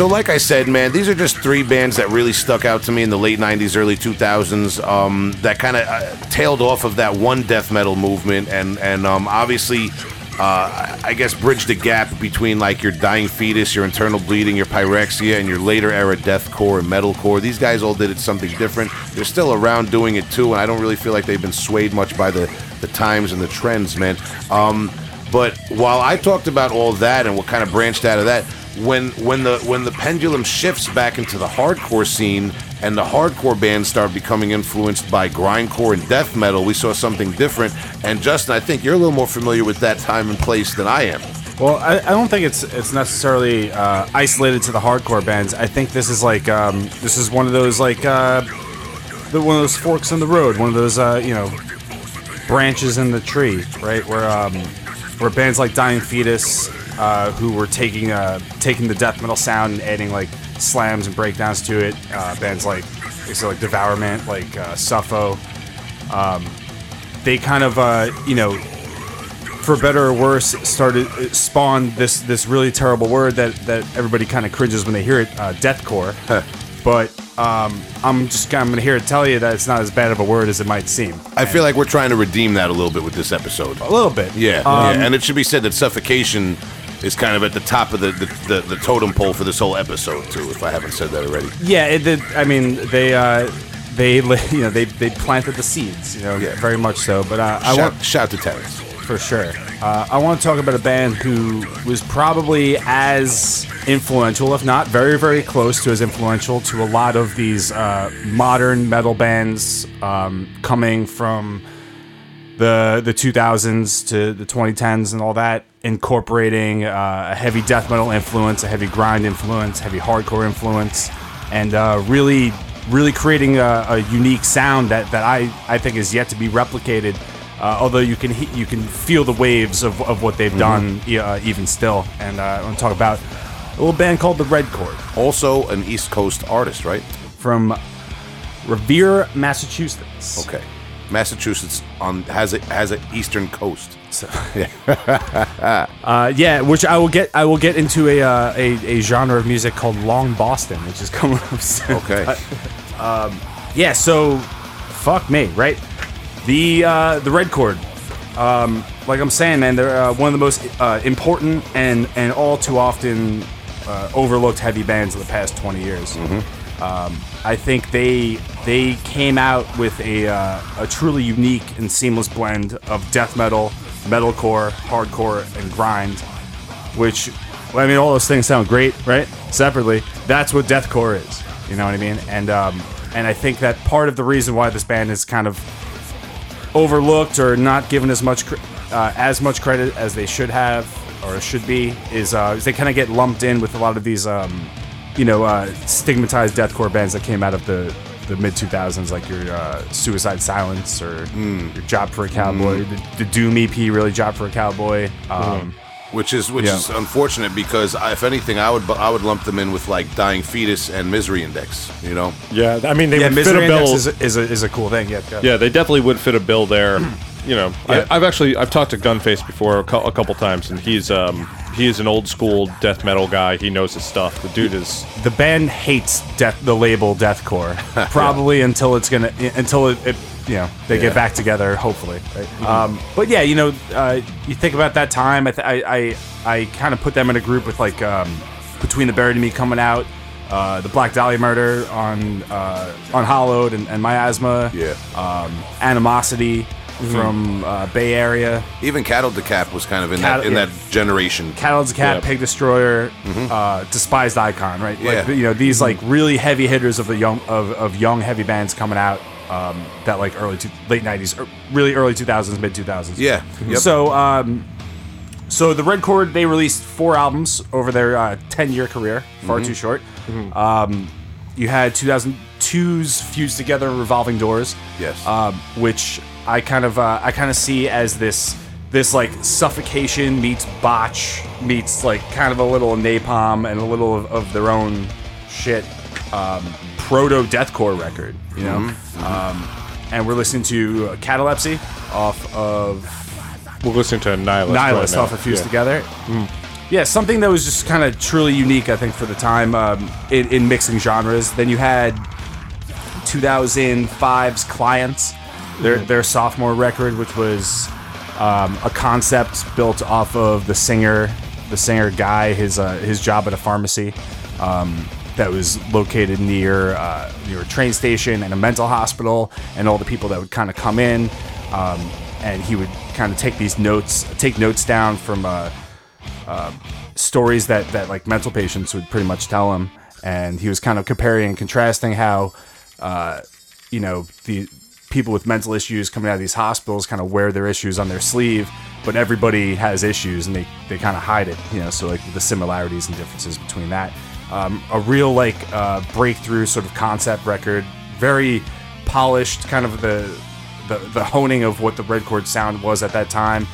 So, like I said, man, these are just three bands that really stuck out to me in the late '90s, early 2000s. Um, that kind of uh, tailed off of that one death metal movement, and and um, obviously, uh, I guess bridged the gap between like your dying fetus, your internal bleeding, your pyrexia, and your later era deathcore and metalcore. These guys all did it something different. They're still around doing it too, and I don't really feel like they've been swayed much by the the times and the trends, man. Um, but while I talked about all that and what kind of branched out of that, when when the when the pendulum shifts back into the hardcore scene and the hardcore bands start becoming influenced by grindcore and death metal, we saw something different. And Justin, I think you're a little more familiar with that time and place than I am. Well, I, I don't think it's it's necessarily uh, isolated to the hardcore bands. I think this is like um, this is one of those like uh, the, one of those forks in the road, one of those uh, you know branches in the tree, right? Where um, where bands like Dying Fetus, uh, who were taking uh, taking the death metal sound and adding like slams and breakdowns to it. Uh, bands like so like Devourment, like uh, Suffo. Um, they kind of uh, you know for better or worse, started it spawned this this really terrible word that that everybody kind of cringes when they hear it, uh, deathcore. but um, I'm just I'm gonna hear it tell you that it's not as bad of a word as it might seem. I feel like we're trying to redeem that a little bit with this episode. A little bit, Yeah, Um, yeah. and it should be said that suffocation is kind of at the top of the, the, the, the totem pole for this whole episode too. If I haven't said that already. Yeah, it did. I mean, they uh, they you know they they planted the seeds, you know, Yeah. very much so. But uh, I shout, want shout to Terrance. for sure. Uh, I want to talk about a band who was probably as influential, if not very, very close to as influential to a lot of these uh, modern metal bands um, coming from the the 2000s to the 2010s and all that, incorporating uh, a heavy death metal influence, a heavy grind influence, heavy hardcore influence, and uh, really, really creating a, a unique sound that, that I, I think is yet to be replicated. Uh, although you can he- you can feel the waves of, of what they've done e- uh, even still, and uh, I want to talk about a little band called the Red Chord Also an East Coast artist, right? from Revere, Massachusetts. Okay. Massachusetts on has a has an eastern coast. So, uh, yeah, which I will get. I will get into a, uh, a a genre of music called Long Boston, which is coming up soon. Okay. Yeah. So, fuck me, right? The uh, the Red Chord. Um, like I'm saying, man, they're uh, one of the most uh, important and and all too often uh, overlooked heavy bands of the past 20 years. Um, I think they they came out with a uh, a truly unique and seamless blend of death metal, metalcore, hardcore, and grind. Which, well, I mean, all those things sound great, right? Separately, that's what deathcore is. You know what I mean? And um, and I think that part of the reason why this band is kind of overlooked or not given as much uh, as much credit as they should have or should be is, uh, is they kind of get lumped in with a lot of these um, you know uh, stigmatized deathcore bands that came out of the the mid 2000s like your uh, Suicide Silence or your Job for a Cowboy the, the Doom EP really Job for a Cowboy um, Which is which Yeah. is unfortunate because if anything, I would I would lump them in with like Dying Fetus and Misery Index. You know. Yeah, I mean they yeah would fit Misery a bill. Index is a, is, a, is a cool thing yeah, yeah. yeah, they definitely would fit a bill there. You know, Yeah. I, I've actually I've talked to Gunface before a, a couple times, and he's um he is an old school death metal guy. He knows his stuff. The dude is the band hates death the label deathcore probably until it's gonna until it, it you know they Yeah. get back together hopefully. Right? Um, but yeah, you know, uh, you think about that time. I th- I I, I kind of put them in a group with like um, between the buried and me coming out. Uh, the Black Dahlia murder on uh, on Hollowed and, and miasma, Yeah. um, animosity from uh, Bay Area, Even Cattle Decap was kind of in Cattle- that in yeah. that generation. Cattle's a Cat, Yep. Pig Destroyer, uh, Despised Icon, right? Like, Yeah. you know, these like really heavy hitters of the young of, of young heavy bands coming out um, that like early two, late '90s, or really early 2000s, mid 2000s. Yeah. Yep. So, um, so the Red Chord they released four albums over their uh, 10 year career, far Mm-hmm. too short. Um, you had 2002's Fused Together and Revolving Doors, Yes. um, which I kind of uh, I kind of see as this this like suffocation meets botch meets like kind of a little napalm and a little of, of their own shit um, proto deathcore record, you know. Um, and we're listening to Catalepsy off of We're listening to Nihilist. Nihilist right off of Fused Yeah. Together. Yeah, something that was just kind of truly unique, I think, for the time um, in, in mixing genres. Then you had 2005's Clients, their their sophomore record, which was um, a concept built off of the singer, the singer guy, his uh, his job at a pharmacy. Um, that was located near uh, near a train station and a mental hospital, and all the people that would kind of come in, um, and he would kind of take these notes, take notes down from uh, stories that that like mental patients would pretty much tell him and he was kind of comparing and contrasting how uh, you know the people with mental issues coming out of these hospitals kind of wear their issues on their sleeve but everybody has issues and they, they kind of hide it you know so like the similarities and differences between that um, a real like uh, breakthrough sort of concept record very polished kind of the the, the honing of what the red chord sound was at that time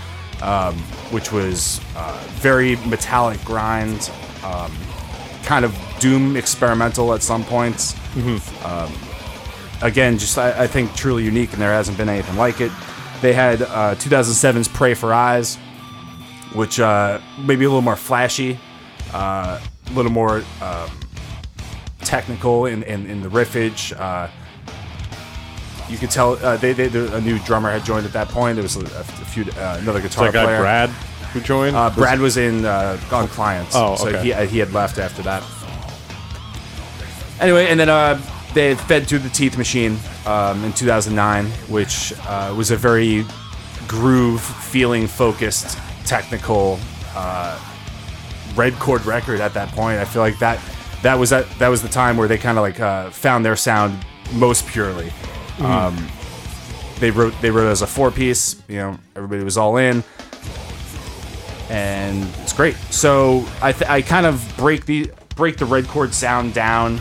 um, which was uh, very metallic grind, um, kind of doom experimental at some points. Um, again, just I, I think truly unique, and there hasn't been anything like it. They had uh, 2007's "Prey for Eyes," which uh, maybe a little more flashy, uh, a little more um, technical in, in, in the riffage. Uh, you could tell uh, they, they, a new drummer had joined at that point. There was a, a few uh, another guitar that guy player. Brad who joined? Uh, Brad was in uh, on clients. Oh, so he, he had left after that. Anyway, and then uh, they had fed through the Teeth Machine um, in 2009, which uh, was a very groove, feeling focused, technical uh, red chord record at that point. I feel like that that was that that was the time where they kind of like uh, found their sound most purely. Um, they wrote they wrote it as a four piece. You know, everybody was all in and it's great. So I, th- I kind of break the break the red chord sound down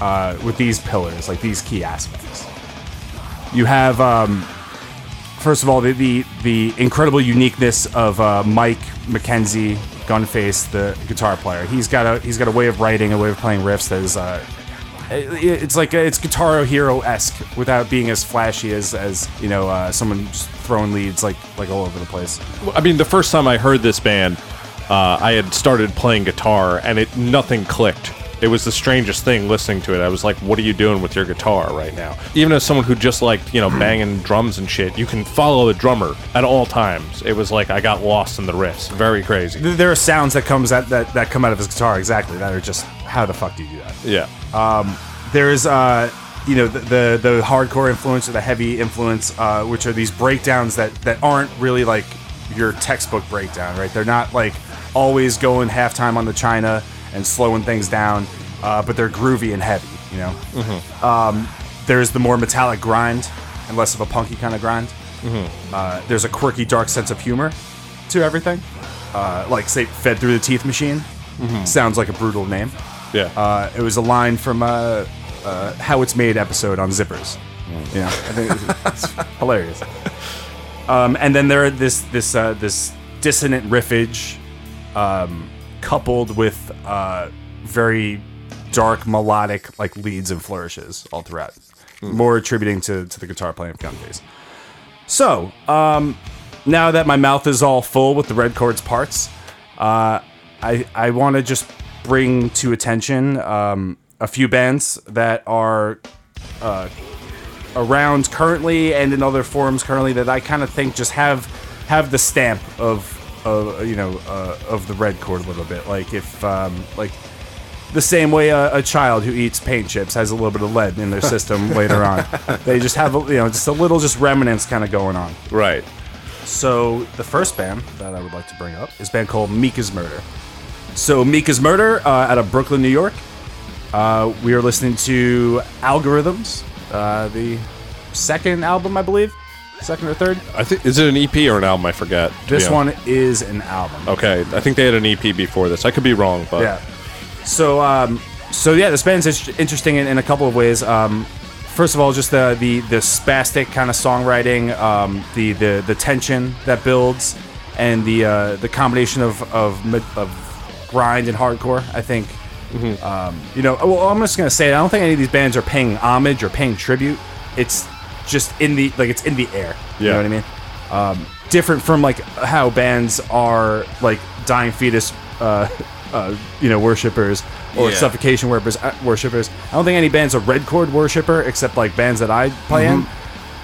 uh, with these pillars, like these key aspects. You have um, first of all the, the the incredible uniqueness of uh, Mike McKenzie, Gunface, the guitar player. He's got a he's got a way of writing, a way of playing riffs that is. Uh, it- it's like it's Guitar Hero esque without being as flashy as as you know uh, someone throwing leads like like all over the place. I mean, the first time I heard this band, uh, I had started playing guitar, and it nothing clicked. It was the strangest thing listening to it. I was like, "What are you doing with your guitar right now?" Even as someone who just liked, you know, banging drums and shit, you can follow a drummer at all times. It was like I got lost in the riffs. Very crazy. Th- There are sounds that comes that, that that come out of his guitar exactly that are just how the fuck do you do that? Yeah. There's uh you know the the, the hardcore influence or the heavy influence, uh, which are these breakdowns that that aren't really like your textbook breakdown, right? They're not like always going halftime on the China and slowing things down, uh, but they're groovy and heavy, you know. Um, there's the more metallic grind and less of a punky kind of grind. Uh, there's a quirky, dark sense of humor to everything. Uh, like say, fed through the teeth machine. Sounds like a brutal name. Yeah. Uh, it was a line from uh, uh, How It's Made episode on Zippers. Yeah, I think it's, it's hilarious. Um, and then there are this this uh, this dissonant riffage, um, coupled with uh, very dark melodic like leads and flourishes all throughout, more attributing to to the guitar playing of Gunface. So, um, now that my mouth is all full with the red chords parts, uh, I I want to just bring to attention um, a few bands that are uh, around currently and in other forums currently that I kind of think just have have the stamp of of you know uh, of the red chord a little bit. Like if um, like the same way a, a child who eats paint chips has a little bit of lead in their system later on. They just have a, you know just a little just remnants kind of going on. Right. So the first band that I would like to bring up is a band called Meek is Murder. So Meek is Murder uh, out of Brooklyn, New York. Uh, we are listening to Algorithms, uh, the second album, I believe, second or third. I think is it an EP or an album? I forget. This one is an album. Okay, I think they had an EP before this. I could be wrong, but Yeah. So, um, so yeah, this band's is- interesting in, in a couple of ways. Um, first of all, just the the the spastic kind of songwriting, um, the the the tension that builds, and the uh, the combination of of mi- of grind and hardcore. I think. Um, you know, well, I'm just gonna say, I don't think any of these bands are paying homage or paying tribute. It's just in the like it's in the air. You Yeah. know what I mean? Um, different from like how bands are like dying fetus, uh, uh, you know, worshippers or Yeah. suffocation worshippers. Uh, worshippers. I don't think any band's a red chord worshipper except like bands that I play in.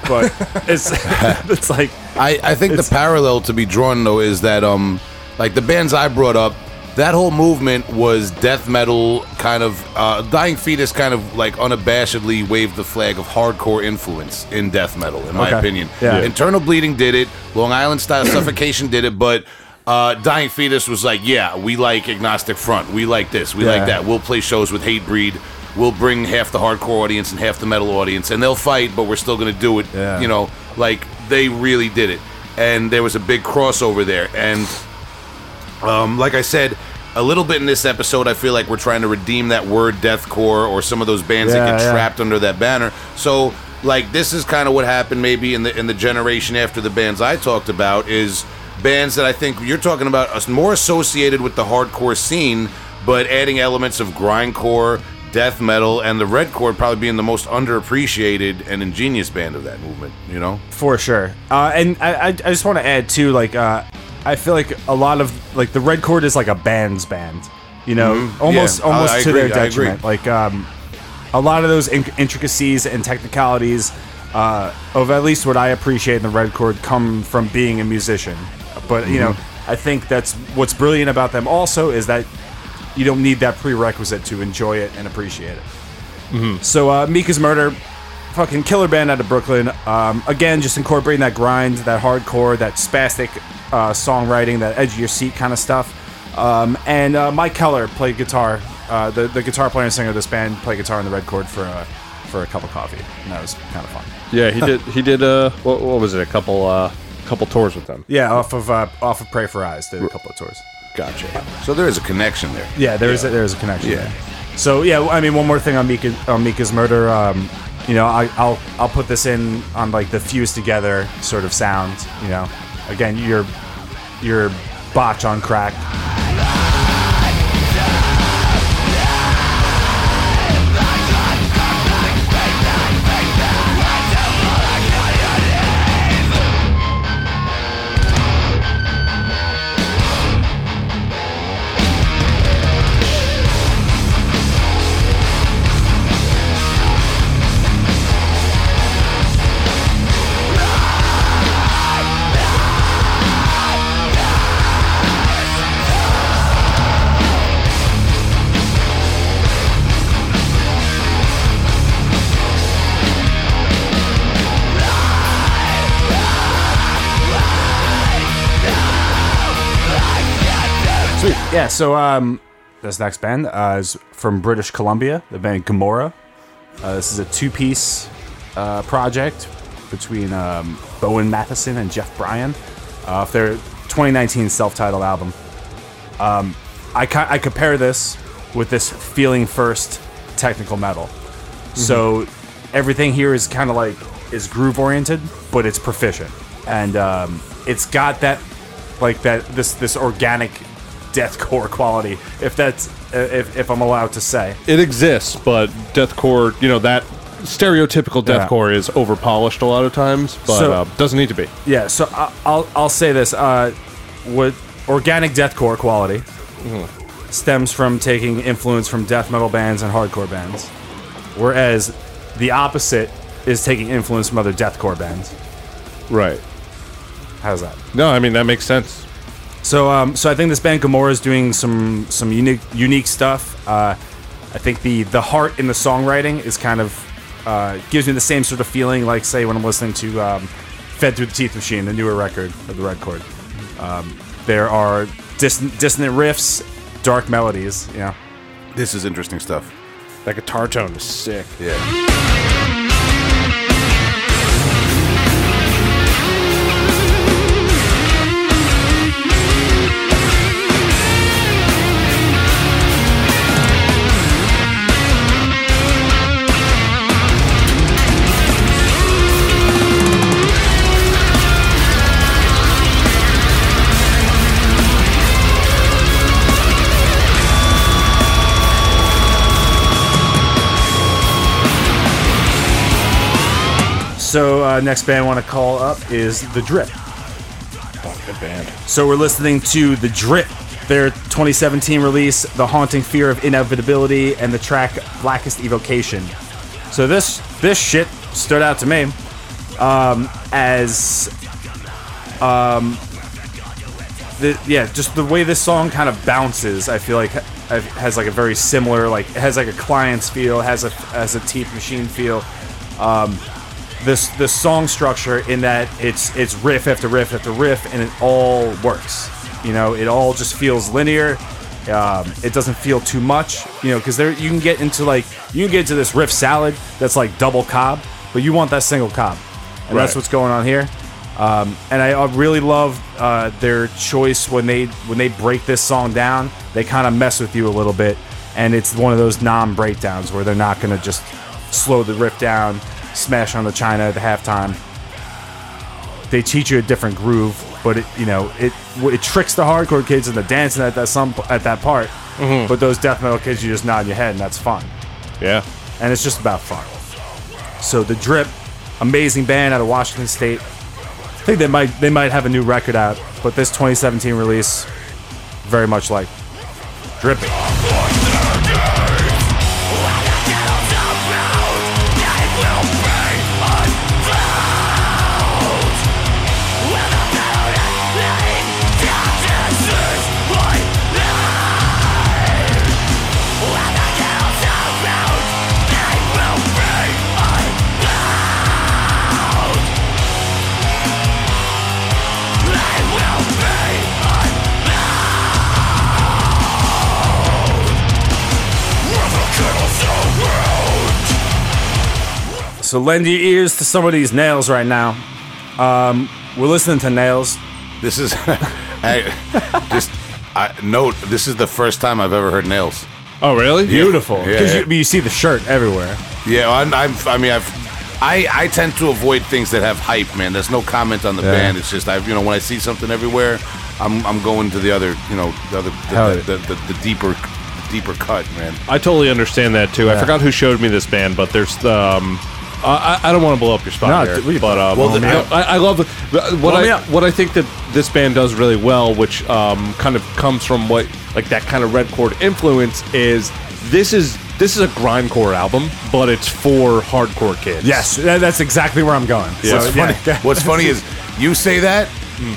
But it's it's like I, I think the parallel to be drawn though is that um like the bands I brought up, that whole movement was death metal kind of uh, Dying Fetus kind of like unabashedly waved the flag of hardcore influence in death metal, in my Okay. opinion. Yeah. Internal Bleeding did it, Long Island style suffocation did it, but uh, Dying Fetus was like, yeah, we like Agnostic Front, we like this, we Yeah. like that. We'll play shows with Hatebreed. We'll bring half the hardcore audience and half the metal audience, and they'll fight, but we're still going to do it. Yeah. You know, like they really did it, and there was a big crossover there. And um, like I said, a little bit in this episode, I feel like we're trying to redeem that word deathcore or some of those bands that get yeah. trapped under that banner. So, like, this is kind of what happened maybe in the in the generation after the bands I talked about is bands that I think you're talking about us more associated with the hardcore scene, but adding elements of grindcore, death metal, and the red chord probably being the most underappreciated and ingenious band of that movement. You know. For sure. Uh, and I, I, I just want to add too, like, uh, I feel like a lot of like the Red Chord is like a band's band, you know, Mhm. almost Yeah, almost I to agree, their detriment. Like, um, a lot of those in- intricacies and technicalities uh, of at least what I appreciate in the Red Chord come from being a musician. But you know, Mm-hmm. I think that's what's brilliant about them. Also, is that you don't need that prerequisite to enjoy it and appreciate it. So uh, Meek is Murder, fucking killer band out of Brooklyn. Um, again, just incorporating that grind, that hardcore, that spastic uh, songwriting, that edge of your seat kind of stuff. Um, and uh, Mike Keller played guitar. Uh, the the guitar player and singer of this band played guitar in the Red Chord for uh, for a cup of coffee, and that was kind of fun. yeah, he did. He did. Uh, what, what was it? A couple, uh, couple tours with them. Yeah, off of uh, off of Prey for Eyes, did a couple of tours. Gotcha. So there is a connection there. Yeah, there is a, there is a connection. Yeah. there. So yeah, I mean, one more thing on Meek on Meek is murder. Um, you know, I, I'll I'll put this in on like the fused together sort of sound. You know, again, your your botch on crack. Yeah. So um, this next band uh, is from British Columbia. The band Gomorrah. Uh, this is a two-piece uh, project between um, Bowen Matheson and Jeff Bryan uh, of their 2019 self-titled album. Um, I, co- I compare this with this feeling first technical metal. So everything here is kind of like is groove oriented, but it's proficient, and um, it's got that like that this this organic deathcore quality. If that's if, if I'm allowed to say. It exists, but deathcore, you know, that stereotypical Yeah. deathcore is over polished a lot of times, but So- uh, doesn't need to be. Yeah, so I- I'll I'll say this: uh, what organic deathcore quality stems from taking influence from death metal bands and hardcore bands, whereas the opposite is taking influence from other deathcore bands. Right. How's that? No, I mean that makes sense. So, um, so I think this band Gomorrah is doing some some unique unique stuff. Uh, I think the the heart in the songwriting is kind of uh, gives me the same sort of feeling, like say when I'm listening to um, "Fed Through the Teeth Machine," the newer record of the Red Chord. Um, there are dis- dissonant riffs, dark melodies. Yeah, This is interesting stuff. That guitar tone is sick. Yeah. So uh, next band I want to call up is The Drip. Good band. So we're listening to The Drip, their 2017 release, The Haunting Fear of Inevitability, and the track Blackest Evocation. So this this shit stood out to me um, as um, the yeah, just the way this song kind of bounces. I feel like ha- has like a very similar like it has like a client's feel, has a has a teeth machine feel. Um, this the song structure in that it's it's riff after riff after riff and it all works. You know it all just feels linear. Um, it doesn't feel too much you know because there you can get into like you can get into this riff salad that's like double cob but you want that single cob. And that's what's going on here. Um, and I uh, really love uh, their choice when they when they break this song down they kind of mess with you a little bit and it's one of those non breakdowns where they're not going to just slow the riff down smash on the china at the halftime they teach you a different groove but it you know it it tricks the hardcore kids into dancing at that some at that part mm-hmm. but those death metal kids you just nod your head and that's fun Yeah. and it's just about fun. So the Drip, amazing band out of Washington State. I think they might they might have a new record out, but this 2017 release, very much like dripping. So lend your ears to some of these nails right now. Um, we're listening to nails. This is I just I note this is the first time I've ever heard nails. Oh, really? Beautiful, Yeah, because yeah. you, you see the shirt everywhere. Yeah, I'm, I'm I mean I've I, I tend to avoid things that have hype, man. There's no comment on the Yeah. band. It's just I you know when I see something everywhere, I'm I'm going to the other you know the other Hell the, the, the, the deeper deeper cut, man. I totally understand that too. I forgot who showed me this band, but there's the. Um, I, I don't want to blow up your spot No, here, we- but um, Well, the- I, I love the, what Blow me I up. what I think that this band does really well, which um, kind of comes from what like that kind of red chord influence is. This is this is a grindcore album, but it's for hardcore kids. Yes, that- that's exactly where I'm going. Yeah. So, What's yeah. funny? What's funny is you say that,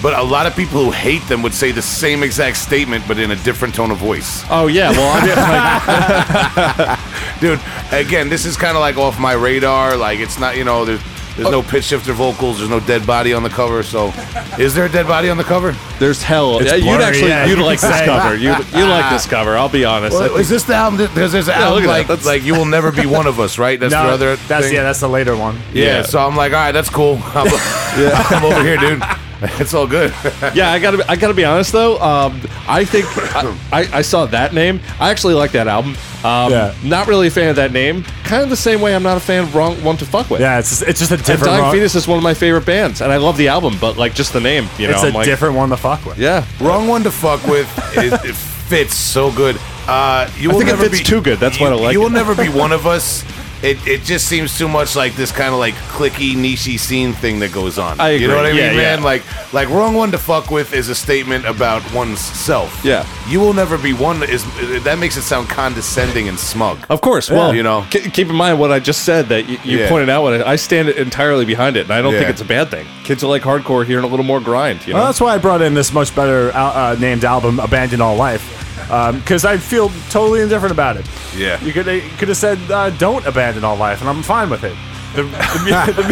but a lot of people who hate them would say the same exact statement, but in a different tone of voice. Oh yeah. Well, I mean, like, Dude, again, this is kind of like off my radar. Like it's not, you know, there's there's no oh. pitch shifter vocals. There's no dead body on the cover. So, is there a dead body on the cover? there's hell. It's Yeah, you'd blurry, actually yeah, you'd like this cover. You you like ah. this cover. I'll be honest. Well, is this the album? Because there's an Yeah, album look at that. like That's- like you will never be one of us, right? That's No, the other. that's thing. yeah, that's the later one. yeah, Yeah. So I'm like, all right, that's cool. I'm, I'm over here, dude. It's all good. Yeah, I gotta. Be, I gotta be honest though. Um, I think I, I, I saw that name. I actually like that album. Um, Yeah. Not really a fan of that name. Kind of the same way I'm not a fan of Wrong One to Fuck with. Yeah, it's just, it's just a And different. Dying ro- Fetus is one of my favorite bands, and I love the album, but like just the name, you know, it's I'm a like, different one to fuck with. Yeah, Wrong one to fuck with. It, it fits so good. Uh, you will think it never fits be too good. That's you, why I like You will never be one of us. It, it just seems too much like this kind of like clicky, nichey scene thing that goes on. I You know what I agree. mean, Yeah, man? yeah. Like like wrong one to fuck with is a statement about one's self. Yeah. you will never be one. Is that makes it sound condescending and smug? Of course. Well, you know. ke- keep in mind what I just said that you, you Yeah. pointed out. What I, I stand entirely behind it, and I don't think Yeah. it's a bad thing. Kids are like hardcore here and a little more grind. You know. Well, that's why I brought in this much better uh, named album, "Abandon All Life," because I feel totally indifferent about it. Yeah. You could could have said, uh, "Don't abandon all life," and I'm fine with it. The, the, the,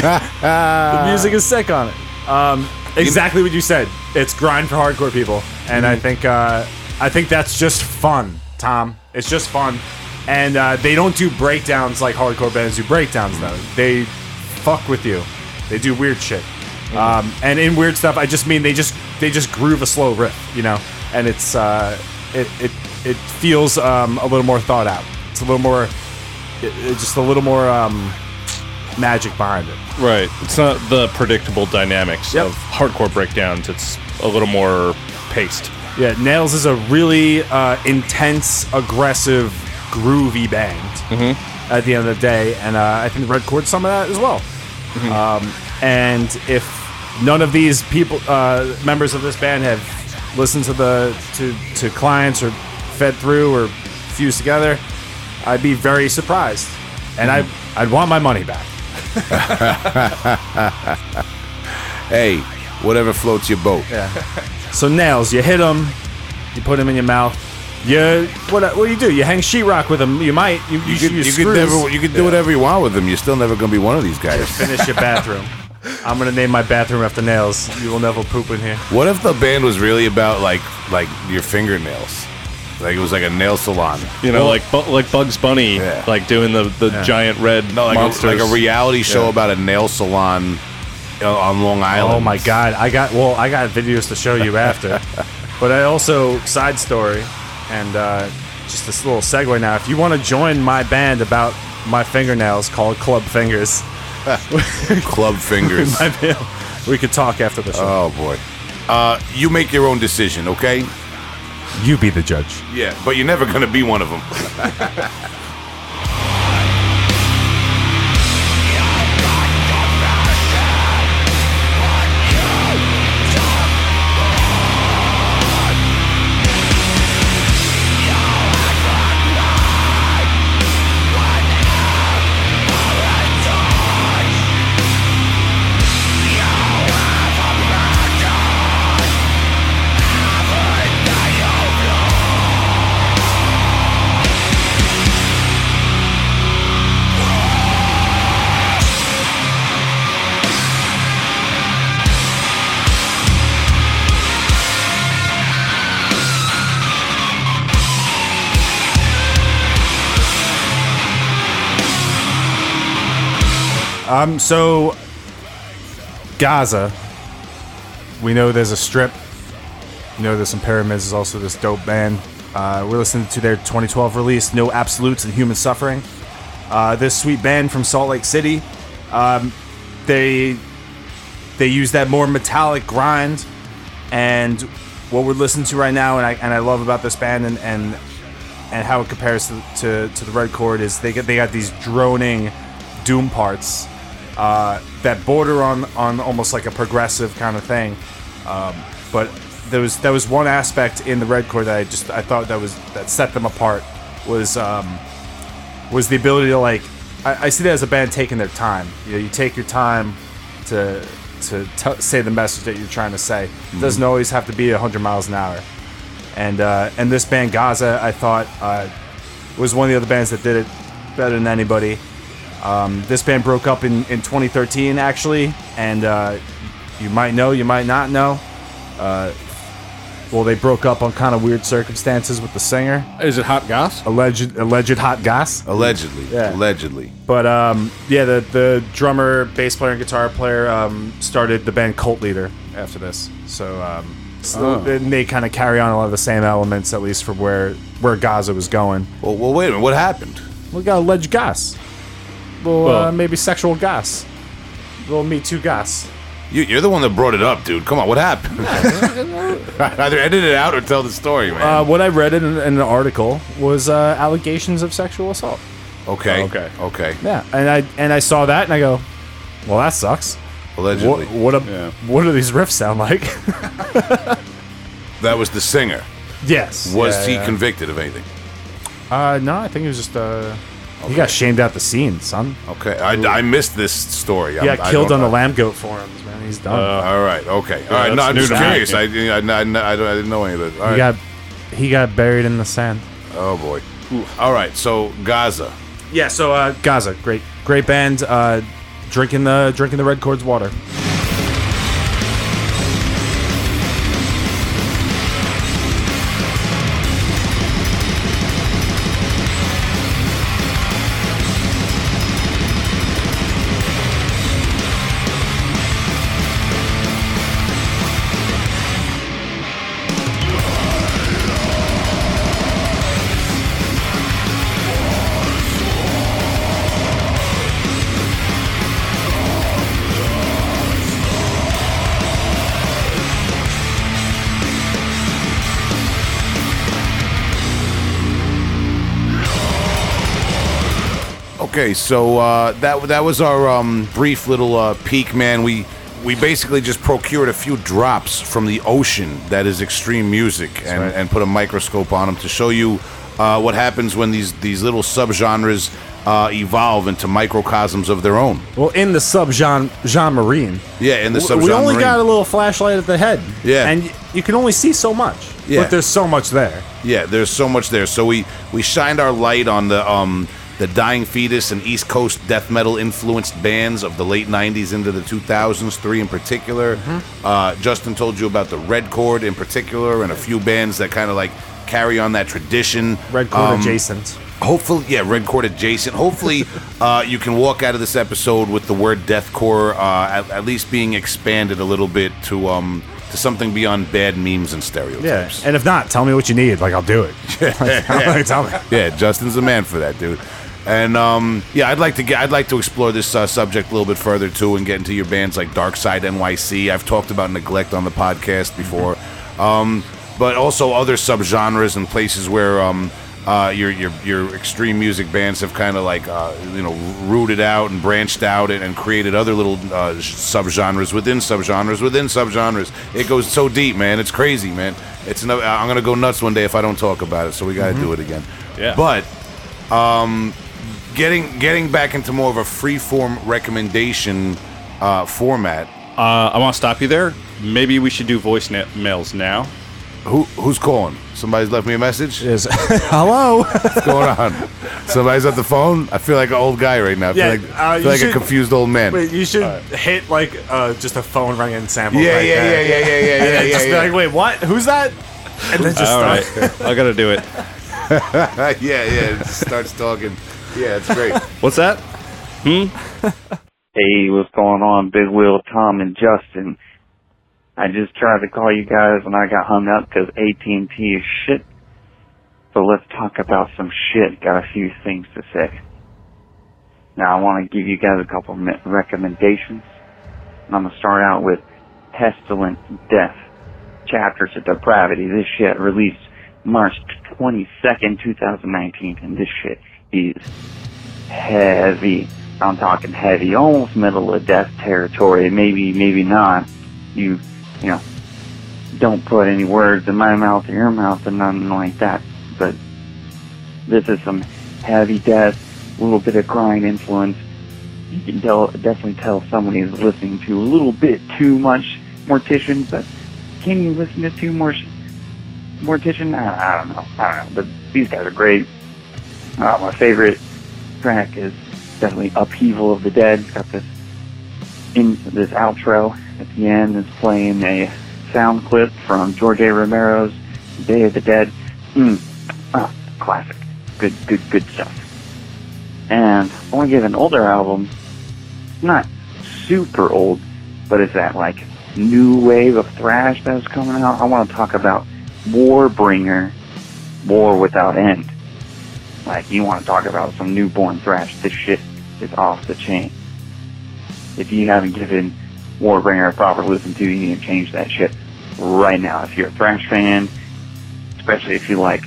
the music is sick on it. Um, exactly what you said. It's grind for hardcore people, and I think uh, I think that's just fun, Tom. It's just fun, and uh, they don't do breakdowns like hardcore bands do breakdowns. Though they fuck with you. They do weird shit. Um, and in weird stuff, I just mean they just they just groove a slow riff, you know, and it's uh, it it it feels um, a little more thought out. It's a little more, it, it's just a little more um, magic behind it. Right. It's not the predictable dynamics Yep. of hardcore breakdowns. It's a little more paced. Yeah, Nails is a really uh, intense, aggressive, groovy band. At the end of the day, and uh, I think Red Chord's some of that as well. Um, and if none of these people, uh, members of this band, have listened to the to, to clients or fed through or fused together, I'd be very surprised, and mm-hmm. I I'd want my money back. Hey, whatever floats your boat. Yeah. So nails, you hit them, you put them in your mouth. You what? What do you do? You hang sheetrock with them. You might. You, you, You could, you could never, you could do whatever you want with them. You're still never gonna be one of these guys. finish your bathroom. I'm gonna name my bathroom after nails. You will never poop in here. What if the band was really about like like your fingernails? Like it was like a nail salon. You know, like Bu- like Bugs Bunny, Yeah. like doing the, the giant red No, like a, monsters. like a reality show Yeah. about a nail salon uh, on Long Island. Oh my god! I got well. I got videos to show you after. but I also side story, and uh, just this little segue now. If you want to join my band about my fingernails called Club Fingers, Club fingers. my we could talk after the show. oh boy. Uh, you make your own decision, okay? you be the judge. Yeah, but you're never gonna be one of them. Um, so Gaza, we know there's a strip. You know there's some pyramids. There's also this dope band. Uh, we're listening to their 2012 release, No Absolutes in Human Suffering. Uh, this sweet band from Salt Lake City. Um, they they use that more metallic grind, and what we're listening to right now, and I and I love about this band and and and how it compares to, to, to the Red Chord is they get they got these droning doom parts uh, that border on on almost like a progressive kind of thing. Um, but there was there was one aspect in the Red Chord that I just I thought that was that set them apart was um, was the ability to like I, I see that as a band taking their time. You know, you take your time to to t- say the message that you're trying to say. It doesn't always have to be 100 miles an hour and uh, and this band Gaza, I thought uh, was one of the other bands that did it better than anybody. Um, this band broke up in, in 2013, actually, and uh, you might know, you might not know. Uh, well, they broke up on kind of weird circumstances with the singer, Is it Hot Goss? alleged alleged hot gas. Allegedly. Yeah. Allegedly. But um, yeah, the the drummer, bass player, and guitar player um, started the band Cult Leader after this. So, um, so and they kind of carry on a lot of the same elements, at least from where where Gaza was going. Well, well, wait a minute. What happened? We got alleged gas, little Well- uh, maybe sexual gas, little Me Too gas. You, you're the one that brought it up, dude. Come on, what happened? Either edit it out or tell the story, man. Uh, what I read in, in an article was uh, allegations of sexual assault. Okay. Oh, okay. Okay. Yeah, and I and I saw that and I go, well, that sucks. Allegedly, What what, a, Yeah. what do these riffs sound like? that was the singer. yes. Was Yeah, he yeah. convicted of anything? Uh, no, I think he was just uh, he got shamed out the scene, son. Okay, I, I missed this story. He I'm- got I killed don't on the know. Lambgoat forums, man. He's done. All right. Okay. All right. No, that's I'm new just to me. curious. I, I, I, I, I didn't know any of this. All he right. got he got buried in the sand. oh boy. All right. So Gaza. Yeah. So uh, Gaza, great great band. Uh, drinking the drinking the red chords water. Okay, so uh, that that was our um, brief little uh, peek, man. We we basically just procured a few drops from the ocean that is extreme music, and, right. and put a microscope on them to show you uh, what happens when these these little subgenres uh, evolve into microcosms of their own. Well, in the sub Jean Marine, Yeah, in the subgenre. we only got a little flashlight at the head. Yeah. and y- you can only see so much. Yeah. but there's so much there. Yeah, there's so much there. So we we shined our light on the um the dying fetus and East Coast death metal influenced bands of the late '90s into the 2000s, three in particular. Uh, Justin told you about the Red Chord in particular, and a few bands that kind of like carry on that tradition. Red chord Um, adjacent. Hopefully, yeah, red chord adjacent. Hopefully, uh, you can walk out of this episode with the word deathcore uh, at, at least being expanded a little bit to um to something beyond bad memes and stereotypes. Yeah, and if not, tell me what you need. Like I'll do it. Like, tell me. yeah, Justin's the man for that, dude. And um, yeah, I'd like to get, I'd like to explore this uh, subject a little bit further too, and get into your bands like Dark Side NYC. I've talked about Neglect on the podcast before, um, but also other subgenres and places where um, uh, your your your extreme music bands have kind of like uh, you know rooted out and branched out and, and created other little uh, subgenres within subgenres within subgenres. It goes so deep, man. It's crazy, man. It's no, I'm gonna go nuts one day if I don't talk about it. So we got to do it again. Yeah. But um, getting getting back into more of a free form recommendation uh, format. Uh, I want to stop you there. Maybe we should do voice na- mails now. Who who's calling? Somebody's left me a message. Is hello? What's going on? Somebody's at the phone. I feel like an old guy right now. I feel Yeah, like, uh, I you feel like a confused old man. Wait, you should hit like uh, just a phone ringing sample. yeah, right yeah, there. yeah, yeah, yeah, yeah, And yeah, then yeah, just yeah. be like, wait, what? Who's that? And then just All start. right, I gotta do it. yeah, yeah. It starts talking. Yeah, it's great. What's that? Hmm? Hey, what's going on? Big Wheel, Tom, and Justin. I just tried to call you guys and I got hung up because AT&T is shit. So let's talk about some shit. Got a few things to say. Now I want to give you guys a couple me- recommendations. I'm gonna start out with Pestilent Death, Chapters of Depravity. This shit released March 22nd, 2019, and this shit is heavy. I'm talking heavy, almost middle of death territory. Maybe, maybe not. You, you know, don't put any words in my mouth or your mouth and nothing like that. But this is some heavy death, a little bit of grind influence. You can tell, definitely tell someone is listening to a little bit too much Mortician, but can you listen to too much Mortician? I, I don't know. I don't know. But these guys are great. Uh, my favorite track is definitely Upheaval of the Dead. It's got this in this outro at the end is playing a sound clip from George A. Romero's Day of the Dead. Mm. Oh, classic. Good, good, good stuff. And I want to give an older album, not super old, but it's that like new wave of thrash that's coming out. I want to talk about Warbringer, War Without End. Like, you want to talk about some newborn thrash, this shit is off the chain. If you haven't given Warbringer a proper listen to, you need to change that shit right now. If you're a thrash fan, especially if you like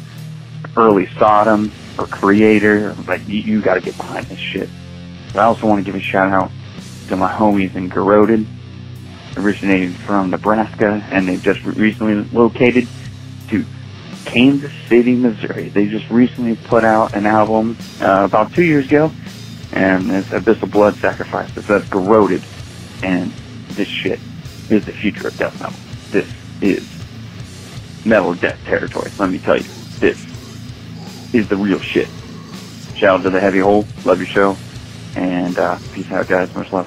early Sodom, or Kreator, like you, you got to get behind this shit. But I also want to give a shout out to my homies in Garroted, originating from Nebraska, and they've just recently located Kansas City, Missouri. They just recently put out an album uh, about two years ago, and it's Abyssal Blood Sacrifice. So that's Garroted, and this shit is the future of death metal. This is metal death territory. Let me tell you, this is the real shit. Shout out to the heavy hole. Love your show. And uh, peace out, guys. Much love.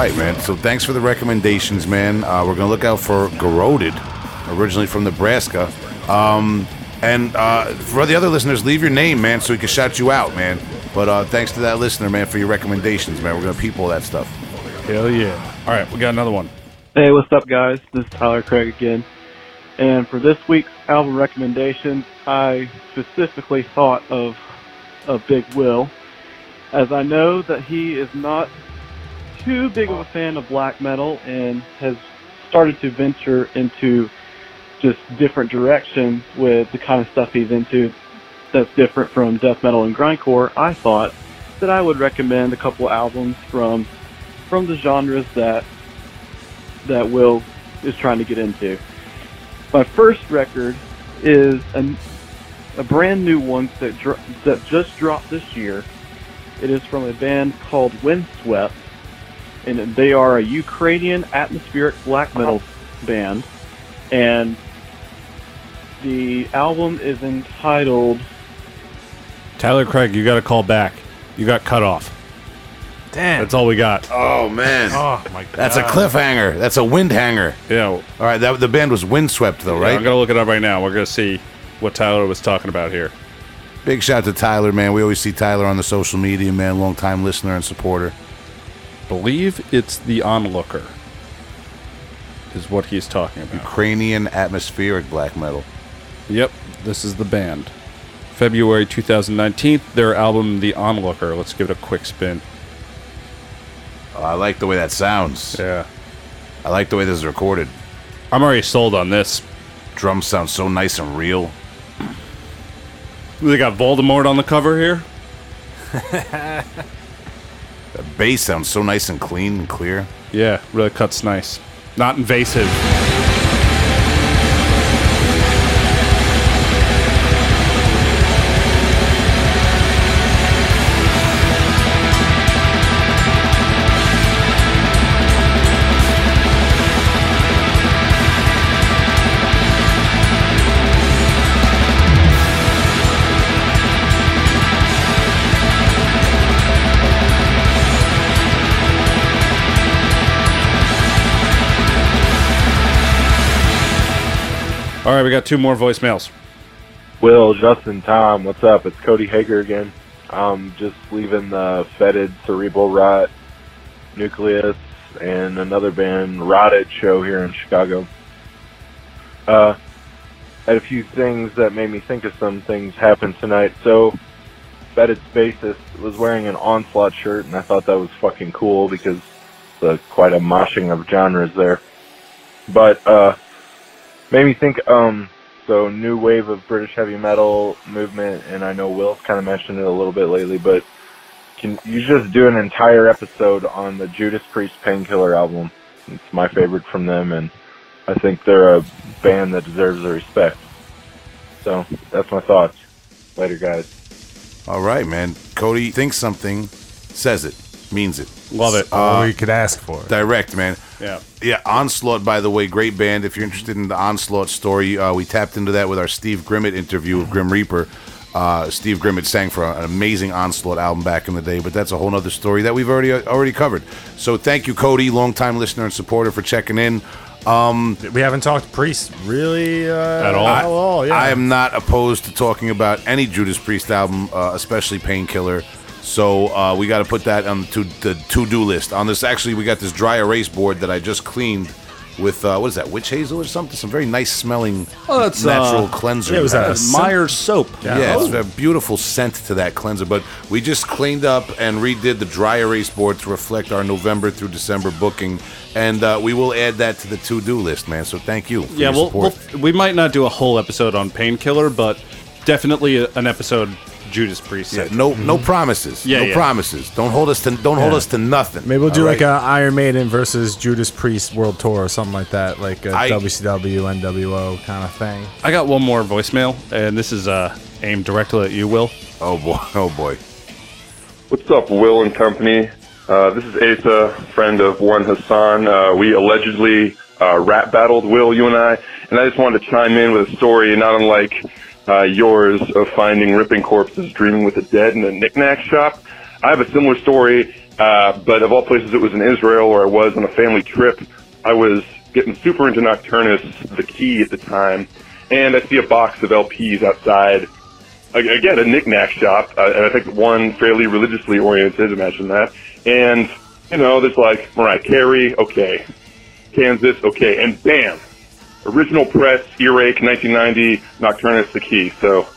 right, man. So thanks for the recommendations, man. Uh, we're gonna look out for Garroted, originally from Nebraska. Um, and uh, for the other listeners, leave your name, man, so we can shout you out, man. But uh, thanks to that listener, man, for your recommendations, man. We're gonna people that stuff. Hell yeah. All right, we got another one. Hey, what's up, guys? This is Tyler Craig again. And for this week's album recommendation, I specifically thought of of Big Will, as I know that he is not too big of a fan of black metal and has started to venture into just different directions with the kind of stuff he's into that's different from death metal and grindcore. I thought that I would recommend a couple albums from from the genres that that Will is trying to get into. My first record is an, a brand new one that dro- that just dropped this year. It is from a band called Windswept, and they are a Ukrainian atmospheric black metal band. And the album is entitled Tyler Craig, you got to call back. You got cut off. Damn. That's all we got. Oh man, Oh my god. that's a cliffhanger. That's a wind hanger. Yeah, All right, that the band was Windswept though, right? right? I'm gonna look it up right now. We're gonna see what Tyler was talking about here. Big shout to Tyler, man. We always see Tyler on the social media, man. Long time listener and supporter. Believe it's the onlooker. Is what he's talking about. Ukrainian atmospheric black metal. Yep, this is the band. February 2019, their album The Onlooker. Let's give it a quick spin. Oh, I like the way that sounds. Yeah. I like the way this is recorded. I'm already sold on this. Drums sound so nice and real. They got Voldemort on the cover here. The bass sounds so nice and clean and clear. Yeah, really cuts nice. Not invasive. All right, we got two more voicemails. Will, Justin, Tom, what's up? It's Cody Hager again. Um, just leaving the Fetid, Cerebral Rot, Nucleus, and another band, Rotted, show here in Chicago. Uh, had a few things that made me think of some things happened tonight. So, Fetid Spaces was wearing an Onslaught shirt, and I thought that was fucking cool because the quite a moshing of genres there. But uh, made me think. Um, so new wave of British heavy metal movement, and I know Will's kind of mentioned it a little bit lately, but can you just do an entire episode on the Judas Priest Painkiller album? It's my favorite from them, and I think they're a band that deserves the respect. So that's my thoughts. Later, guys. All right, man. Cody thinks something, says it, means it. Love it. all we could ask for. Direct, man. yeah. Yeah, Onslaught, by the way, great band. If you're interested in the Onslaught story, uh, we tapped into that with our Steve Grimmett interview with Grim Reaper. Uh, Steve Grimmett sang for an amazing Onslaught album back in the day, but that's a whole other story that we've already already covered. So thank you, Cody, longtime listener and supporter, for checking in. We haven't talked Priest really uh, At all? At all, yeah. I am not opposed to talking about any Judas Priest album, uh, especially Painkiller. So uh, we got to put that on to the to-do list. On this, actually, we got this dry erase board that I just cleaned with uh, what is that? Witch hazel or something? Some very nice smelling Oh, that's, natural uh, cleanser. yeah, it was that a has. Soap. Yeah, it's a beautiful scent to that cleanser. But we just cleaned up and redid the dry erase board to reflect our November through December booking, and uh, we will add that to the to-do list, man. So thank you. For Yeah, your we'll, support. we'll we might not do a whole episode on painkiller, but definitely an episode Judas Priest. Yeah, centric. no, no promises. Yeah, no yeah. promises. Don't hold us to. Don't hold us to nothing. Maybe we'll do all like right? a Iron Maiden versus Judas Priest World Tour or something like that, like a I- WCW, NWO kind of thing. I got one more voicemail, and this is uh, aimed directly at you, Will. Oh boy. Oh boy. What's up, Will and company? Uh, this is Asa, friend of one Hassan. Uh, we allegedly uh, rap battled Will, you and I, and I just wanted to chime in with a story not unlike uh, yours of finding ripping corpses dreaming with the dead in a knickknack shop. I have a similar story, uh, but of all places, it was in Israel where I was on a family trip. I was getting super into Nocturnus, the key at the time, and I see a box of LPs outside again a knickknack shop, uh, and I think one fairly religiously oriented. Imagine that. And you know, there's like Mariah Carey, okay, Kansas, okay, and bam, original press, earache, 1990, Nocturnus, the key. So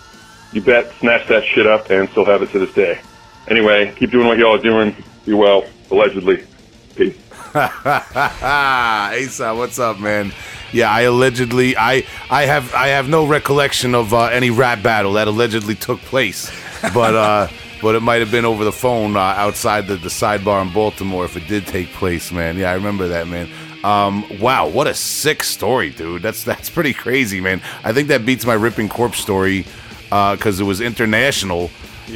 you bet, snatch that shit up and still have it to this day. Anyway, keep doing what y'all are doing. Be well, allegedly. Peace. Asa, what's up, man? Yeah, I allegedly, I, I have, I have no recollection of uh, any rap battle that allegedly took place, but, uh, but it might have been over the phone uh, outside the, the sidebar in Baltimore if it did take place, man. Yeah, I remember that, man. Um, wow, what a sick story, dude. That's that's pretty crazy, man. I think that beats my ripping corpse story because it was international,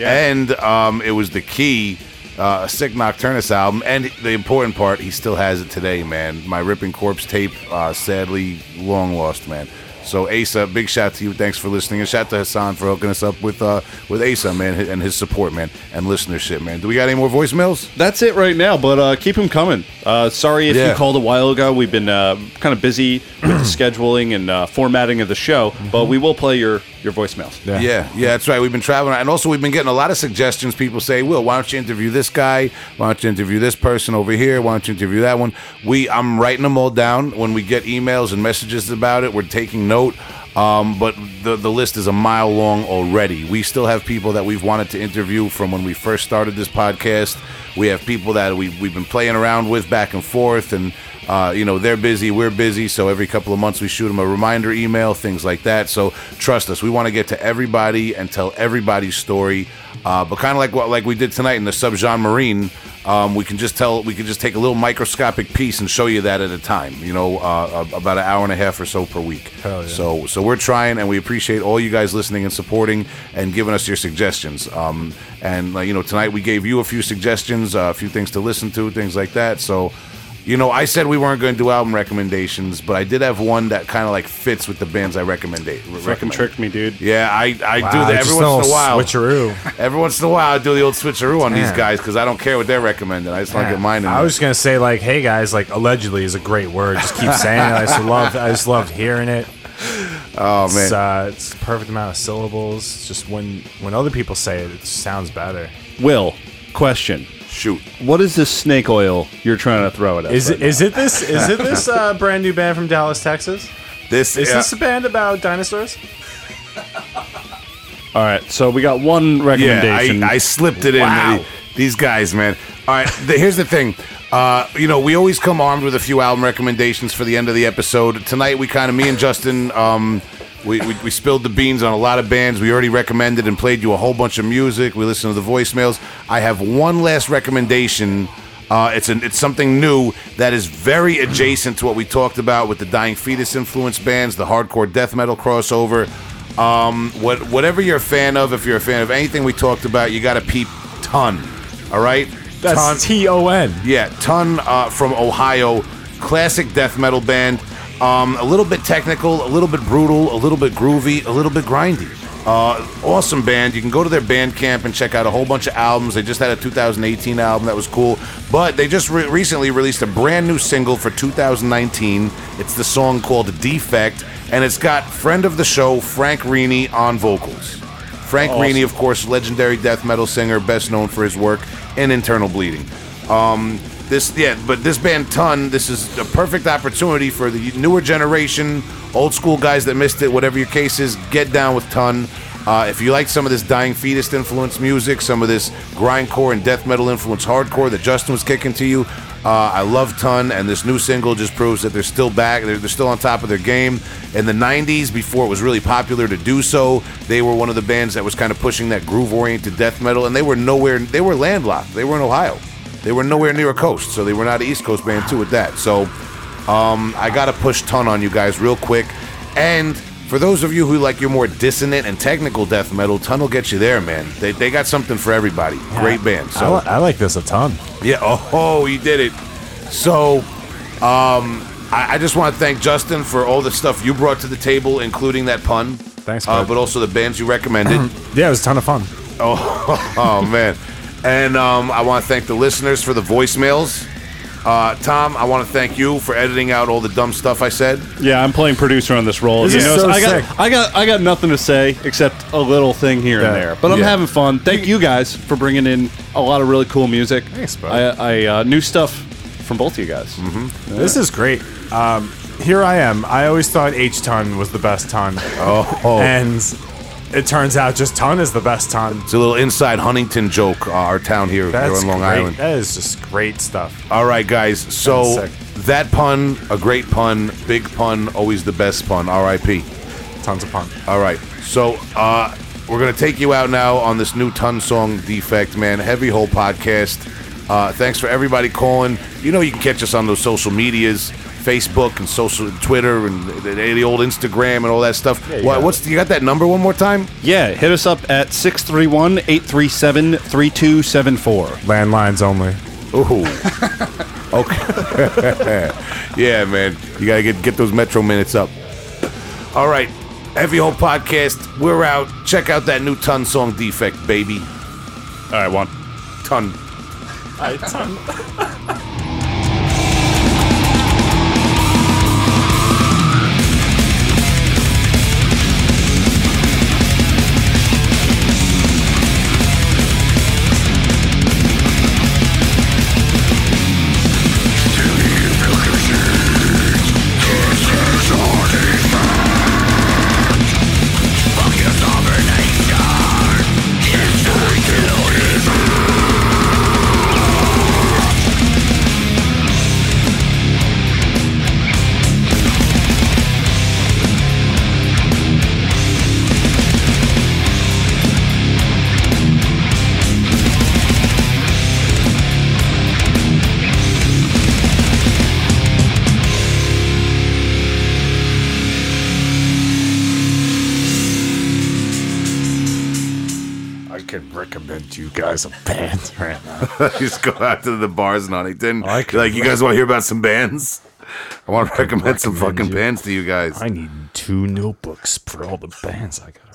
and um, it was the key uh, a sick Nocturnus album, and the important part, he still has it today, man. My Ripping Corpse tape, uh, sadly long lost, man. So Asa, big shout to you. Thanks for listening, and shout to Hassan for hooking us up with uh, with Asa, man, and his support, man, and listenership, man. Do we got any more voicemails? That's it right now, but uh, keep them coming. Uh, sorry if Yeah. you called a while ago. We've been uh, kind of busy with the scheduling and uh, formatting of the show, but we will play your, your voicemails. Yeah. Yeah, yeah, that's right. We've been traveling, and also we've been getting a lot of suggestions. People say, "Will, why don't you interview this guy? Why don't you interview this person over here? Why don't you interview that one?" We, I'm writing them all down. When we get emails and messages about it, we're taking note. Um, but the the list is a mile long already. We still have people that we've wanted to interview from when we first started this podcast. We have people that we we've been playing around with back and forth, and uh, you know they're busy, we're busy. So every couple of months we shoot them a reminder email, things like that. So trust us, we want to get to everybody and tell everybody's story. Uh, but kind of like what like we did tonight in the subgenremarine, um, we can just tell we can just take a little microscopic piece and show you that at a time. You know, uh, about an hour and a half or so per week. Yeah. So so we're trying, and we appreciate all you guys listening and supporting and giving us your suggestions. Um, and you know, tonight we gave you a few suggestions, uh, a few things to listen to, things like that. So. You know, I said we weren't going to do album recommendations, but I did have one that kind of like fits with the bands I recommend. Fucking recommend. tricked me, dude. Yeah, I, I Wow, do that every once in a while. Switcheroo. Every once in a while, I do the old switcheroo on these guys because I don't care what they're recommending. I just want to get mine in. I there. was just gonna say like, hey guys, like allegedly is a great word. Just keep saying it. I just love, I just loved hearing it. oh It's, man, uh, it's the perfect amount of syllables. It's just when when other people say it, it sounds better. Will, question. Shoot. What is this snake oil you're trying to throw at us? Is right it is it this is it this uh, brand new band from Dallas, Texas? This Is uh, this a band about dinosaurs? All right, so we got one yeah, recommendation. I, I slipped it Wow. in. These guys, man. All right, the, here's the thing. Uh, you know, we always come armed with a few album recommendations for the end of the episode. Tonight, we kind of, me and Justin, um, we, we, we spilled the beans on a lot of bands. We already recommended and played you a whole bunch of music. We listened to the voicemails. I have one last recommendation. Uh, it's an, it's something new that is very adjacent to what we talked about with the Dying Fetus influence bands, the hardcore death metal crossover. Um, what whatever you're a fan of, if you're a fan of anything we talked about, you got to peep Ton. All right. That's T O N. Yeah, Ton uh, from Ohio, classic death metal band. Um, a little bit technical, a little bit brutal, a little bit groovy, a little bit grindy. Uh, awesome band. You can go to their Bandcamp and check out a whole bunch of albums. They just had a 2018 album that was cool, but they just re- recently released a brand new single for 2019. It's the song called "Defect," and it's got friend of the show Frank Rini on vocals. Frank Rini, of course, legendary death metal singer, best known for his work in Internal Bleeding. Um, this, yeah, but this band Ton, this is a perfect opportunity for the newer generation, old school guys that missed it, whatever your case is, get down with Ton. Uh, if you like some of this dying fetus influence music, some of this grindcore and death metal influence hardcore that Justin was kicking to you, uh, I love Ton, and this new single just proves that they're still back. They're, they're still on top of their game. In the 90s, before it was really popular to do so, they were one of the bands that was kind of pushing that groove oriented death metal, and they were nowhere, they were landlocked. They were in Ohio. They were nowhere near a coast, so they were not an East Coast band too with that. So um, I got to push Ton on you guys real quick. And for those of you who like your more dissonant and technical death metal, Ton will get you there, man. They, they got something for everybody. Great band. I, So li- I like this a ton. yeah. Oh, oh, you did it. So, um, I, I just want to thank Justin for all the stuff you brought to the table, including that pun. Thanks, uh, but also the bands you recommended. Yeah, it was a ton of fun. oh, oh man. And um, I want to thank the listeners for the voicemails. Uh, Tom, I want to thank you for editing out all the dumb stuff I said. Yeah, I'm playing producer on this role. This You is know, so I got, sick. I got, I got nothing to say except a little thing here Yeah. and there. But I'm Yeah. having fun. Thank you guys for bringing in a lot of really cool music. Thanks, bud. I, I uh, new stuff from both of you guys. Mm-hmm. This is great. Um, here I am. I always thought H ton was the best ton. Oh, oh. And it turns out just ton is the best ton. it's a little inside Huntington joke, uh, our town here, here on Long great. Island. That is just great stuff. All right, guys. So that pun, a great pun, big pun, always the best pun. R.I.P. Tons of pun. All right. So uh, we're gonna take you out now on this new ton song, "Defect." Man, heavy hole podcast. Uh, thanks for everybody calling. You know you can catch us on those social medias. Facebook and social Twitter and the, the old Instagram and all that stuff. you what, got what's you got that number one more time? Yeah, hit us up at 631-837-3274. Landlines only. Ooh. okay. yeah, man. You gotta get get those Metro minutes up. All right. Heavy Hole Podcast. We're out. Check out that new ton song defect, baby. All right, one. Ton. I guys a band right now. Just go out to the bars in Huntington. I like, you guys want to hear about some bands? I want to recommend some fucking you- bands to you guys. I need two notebooks for all the bands I got.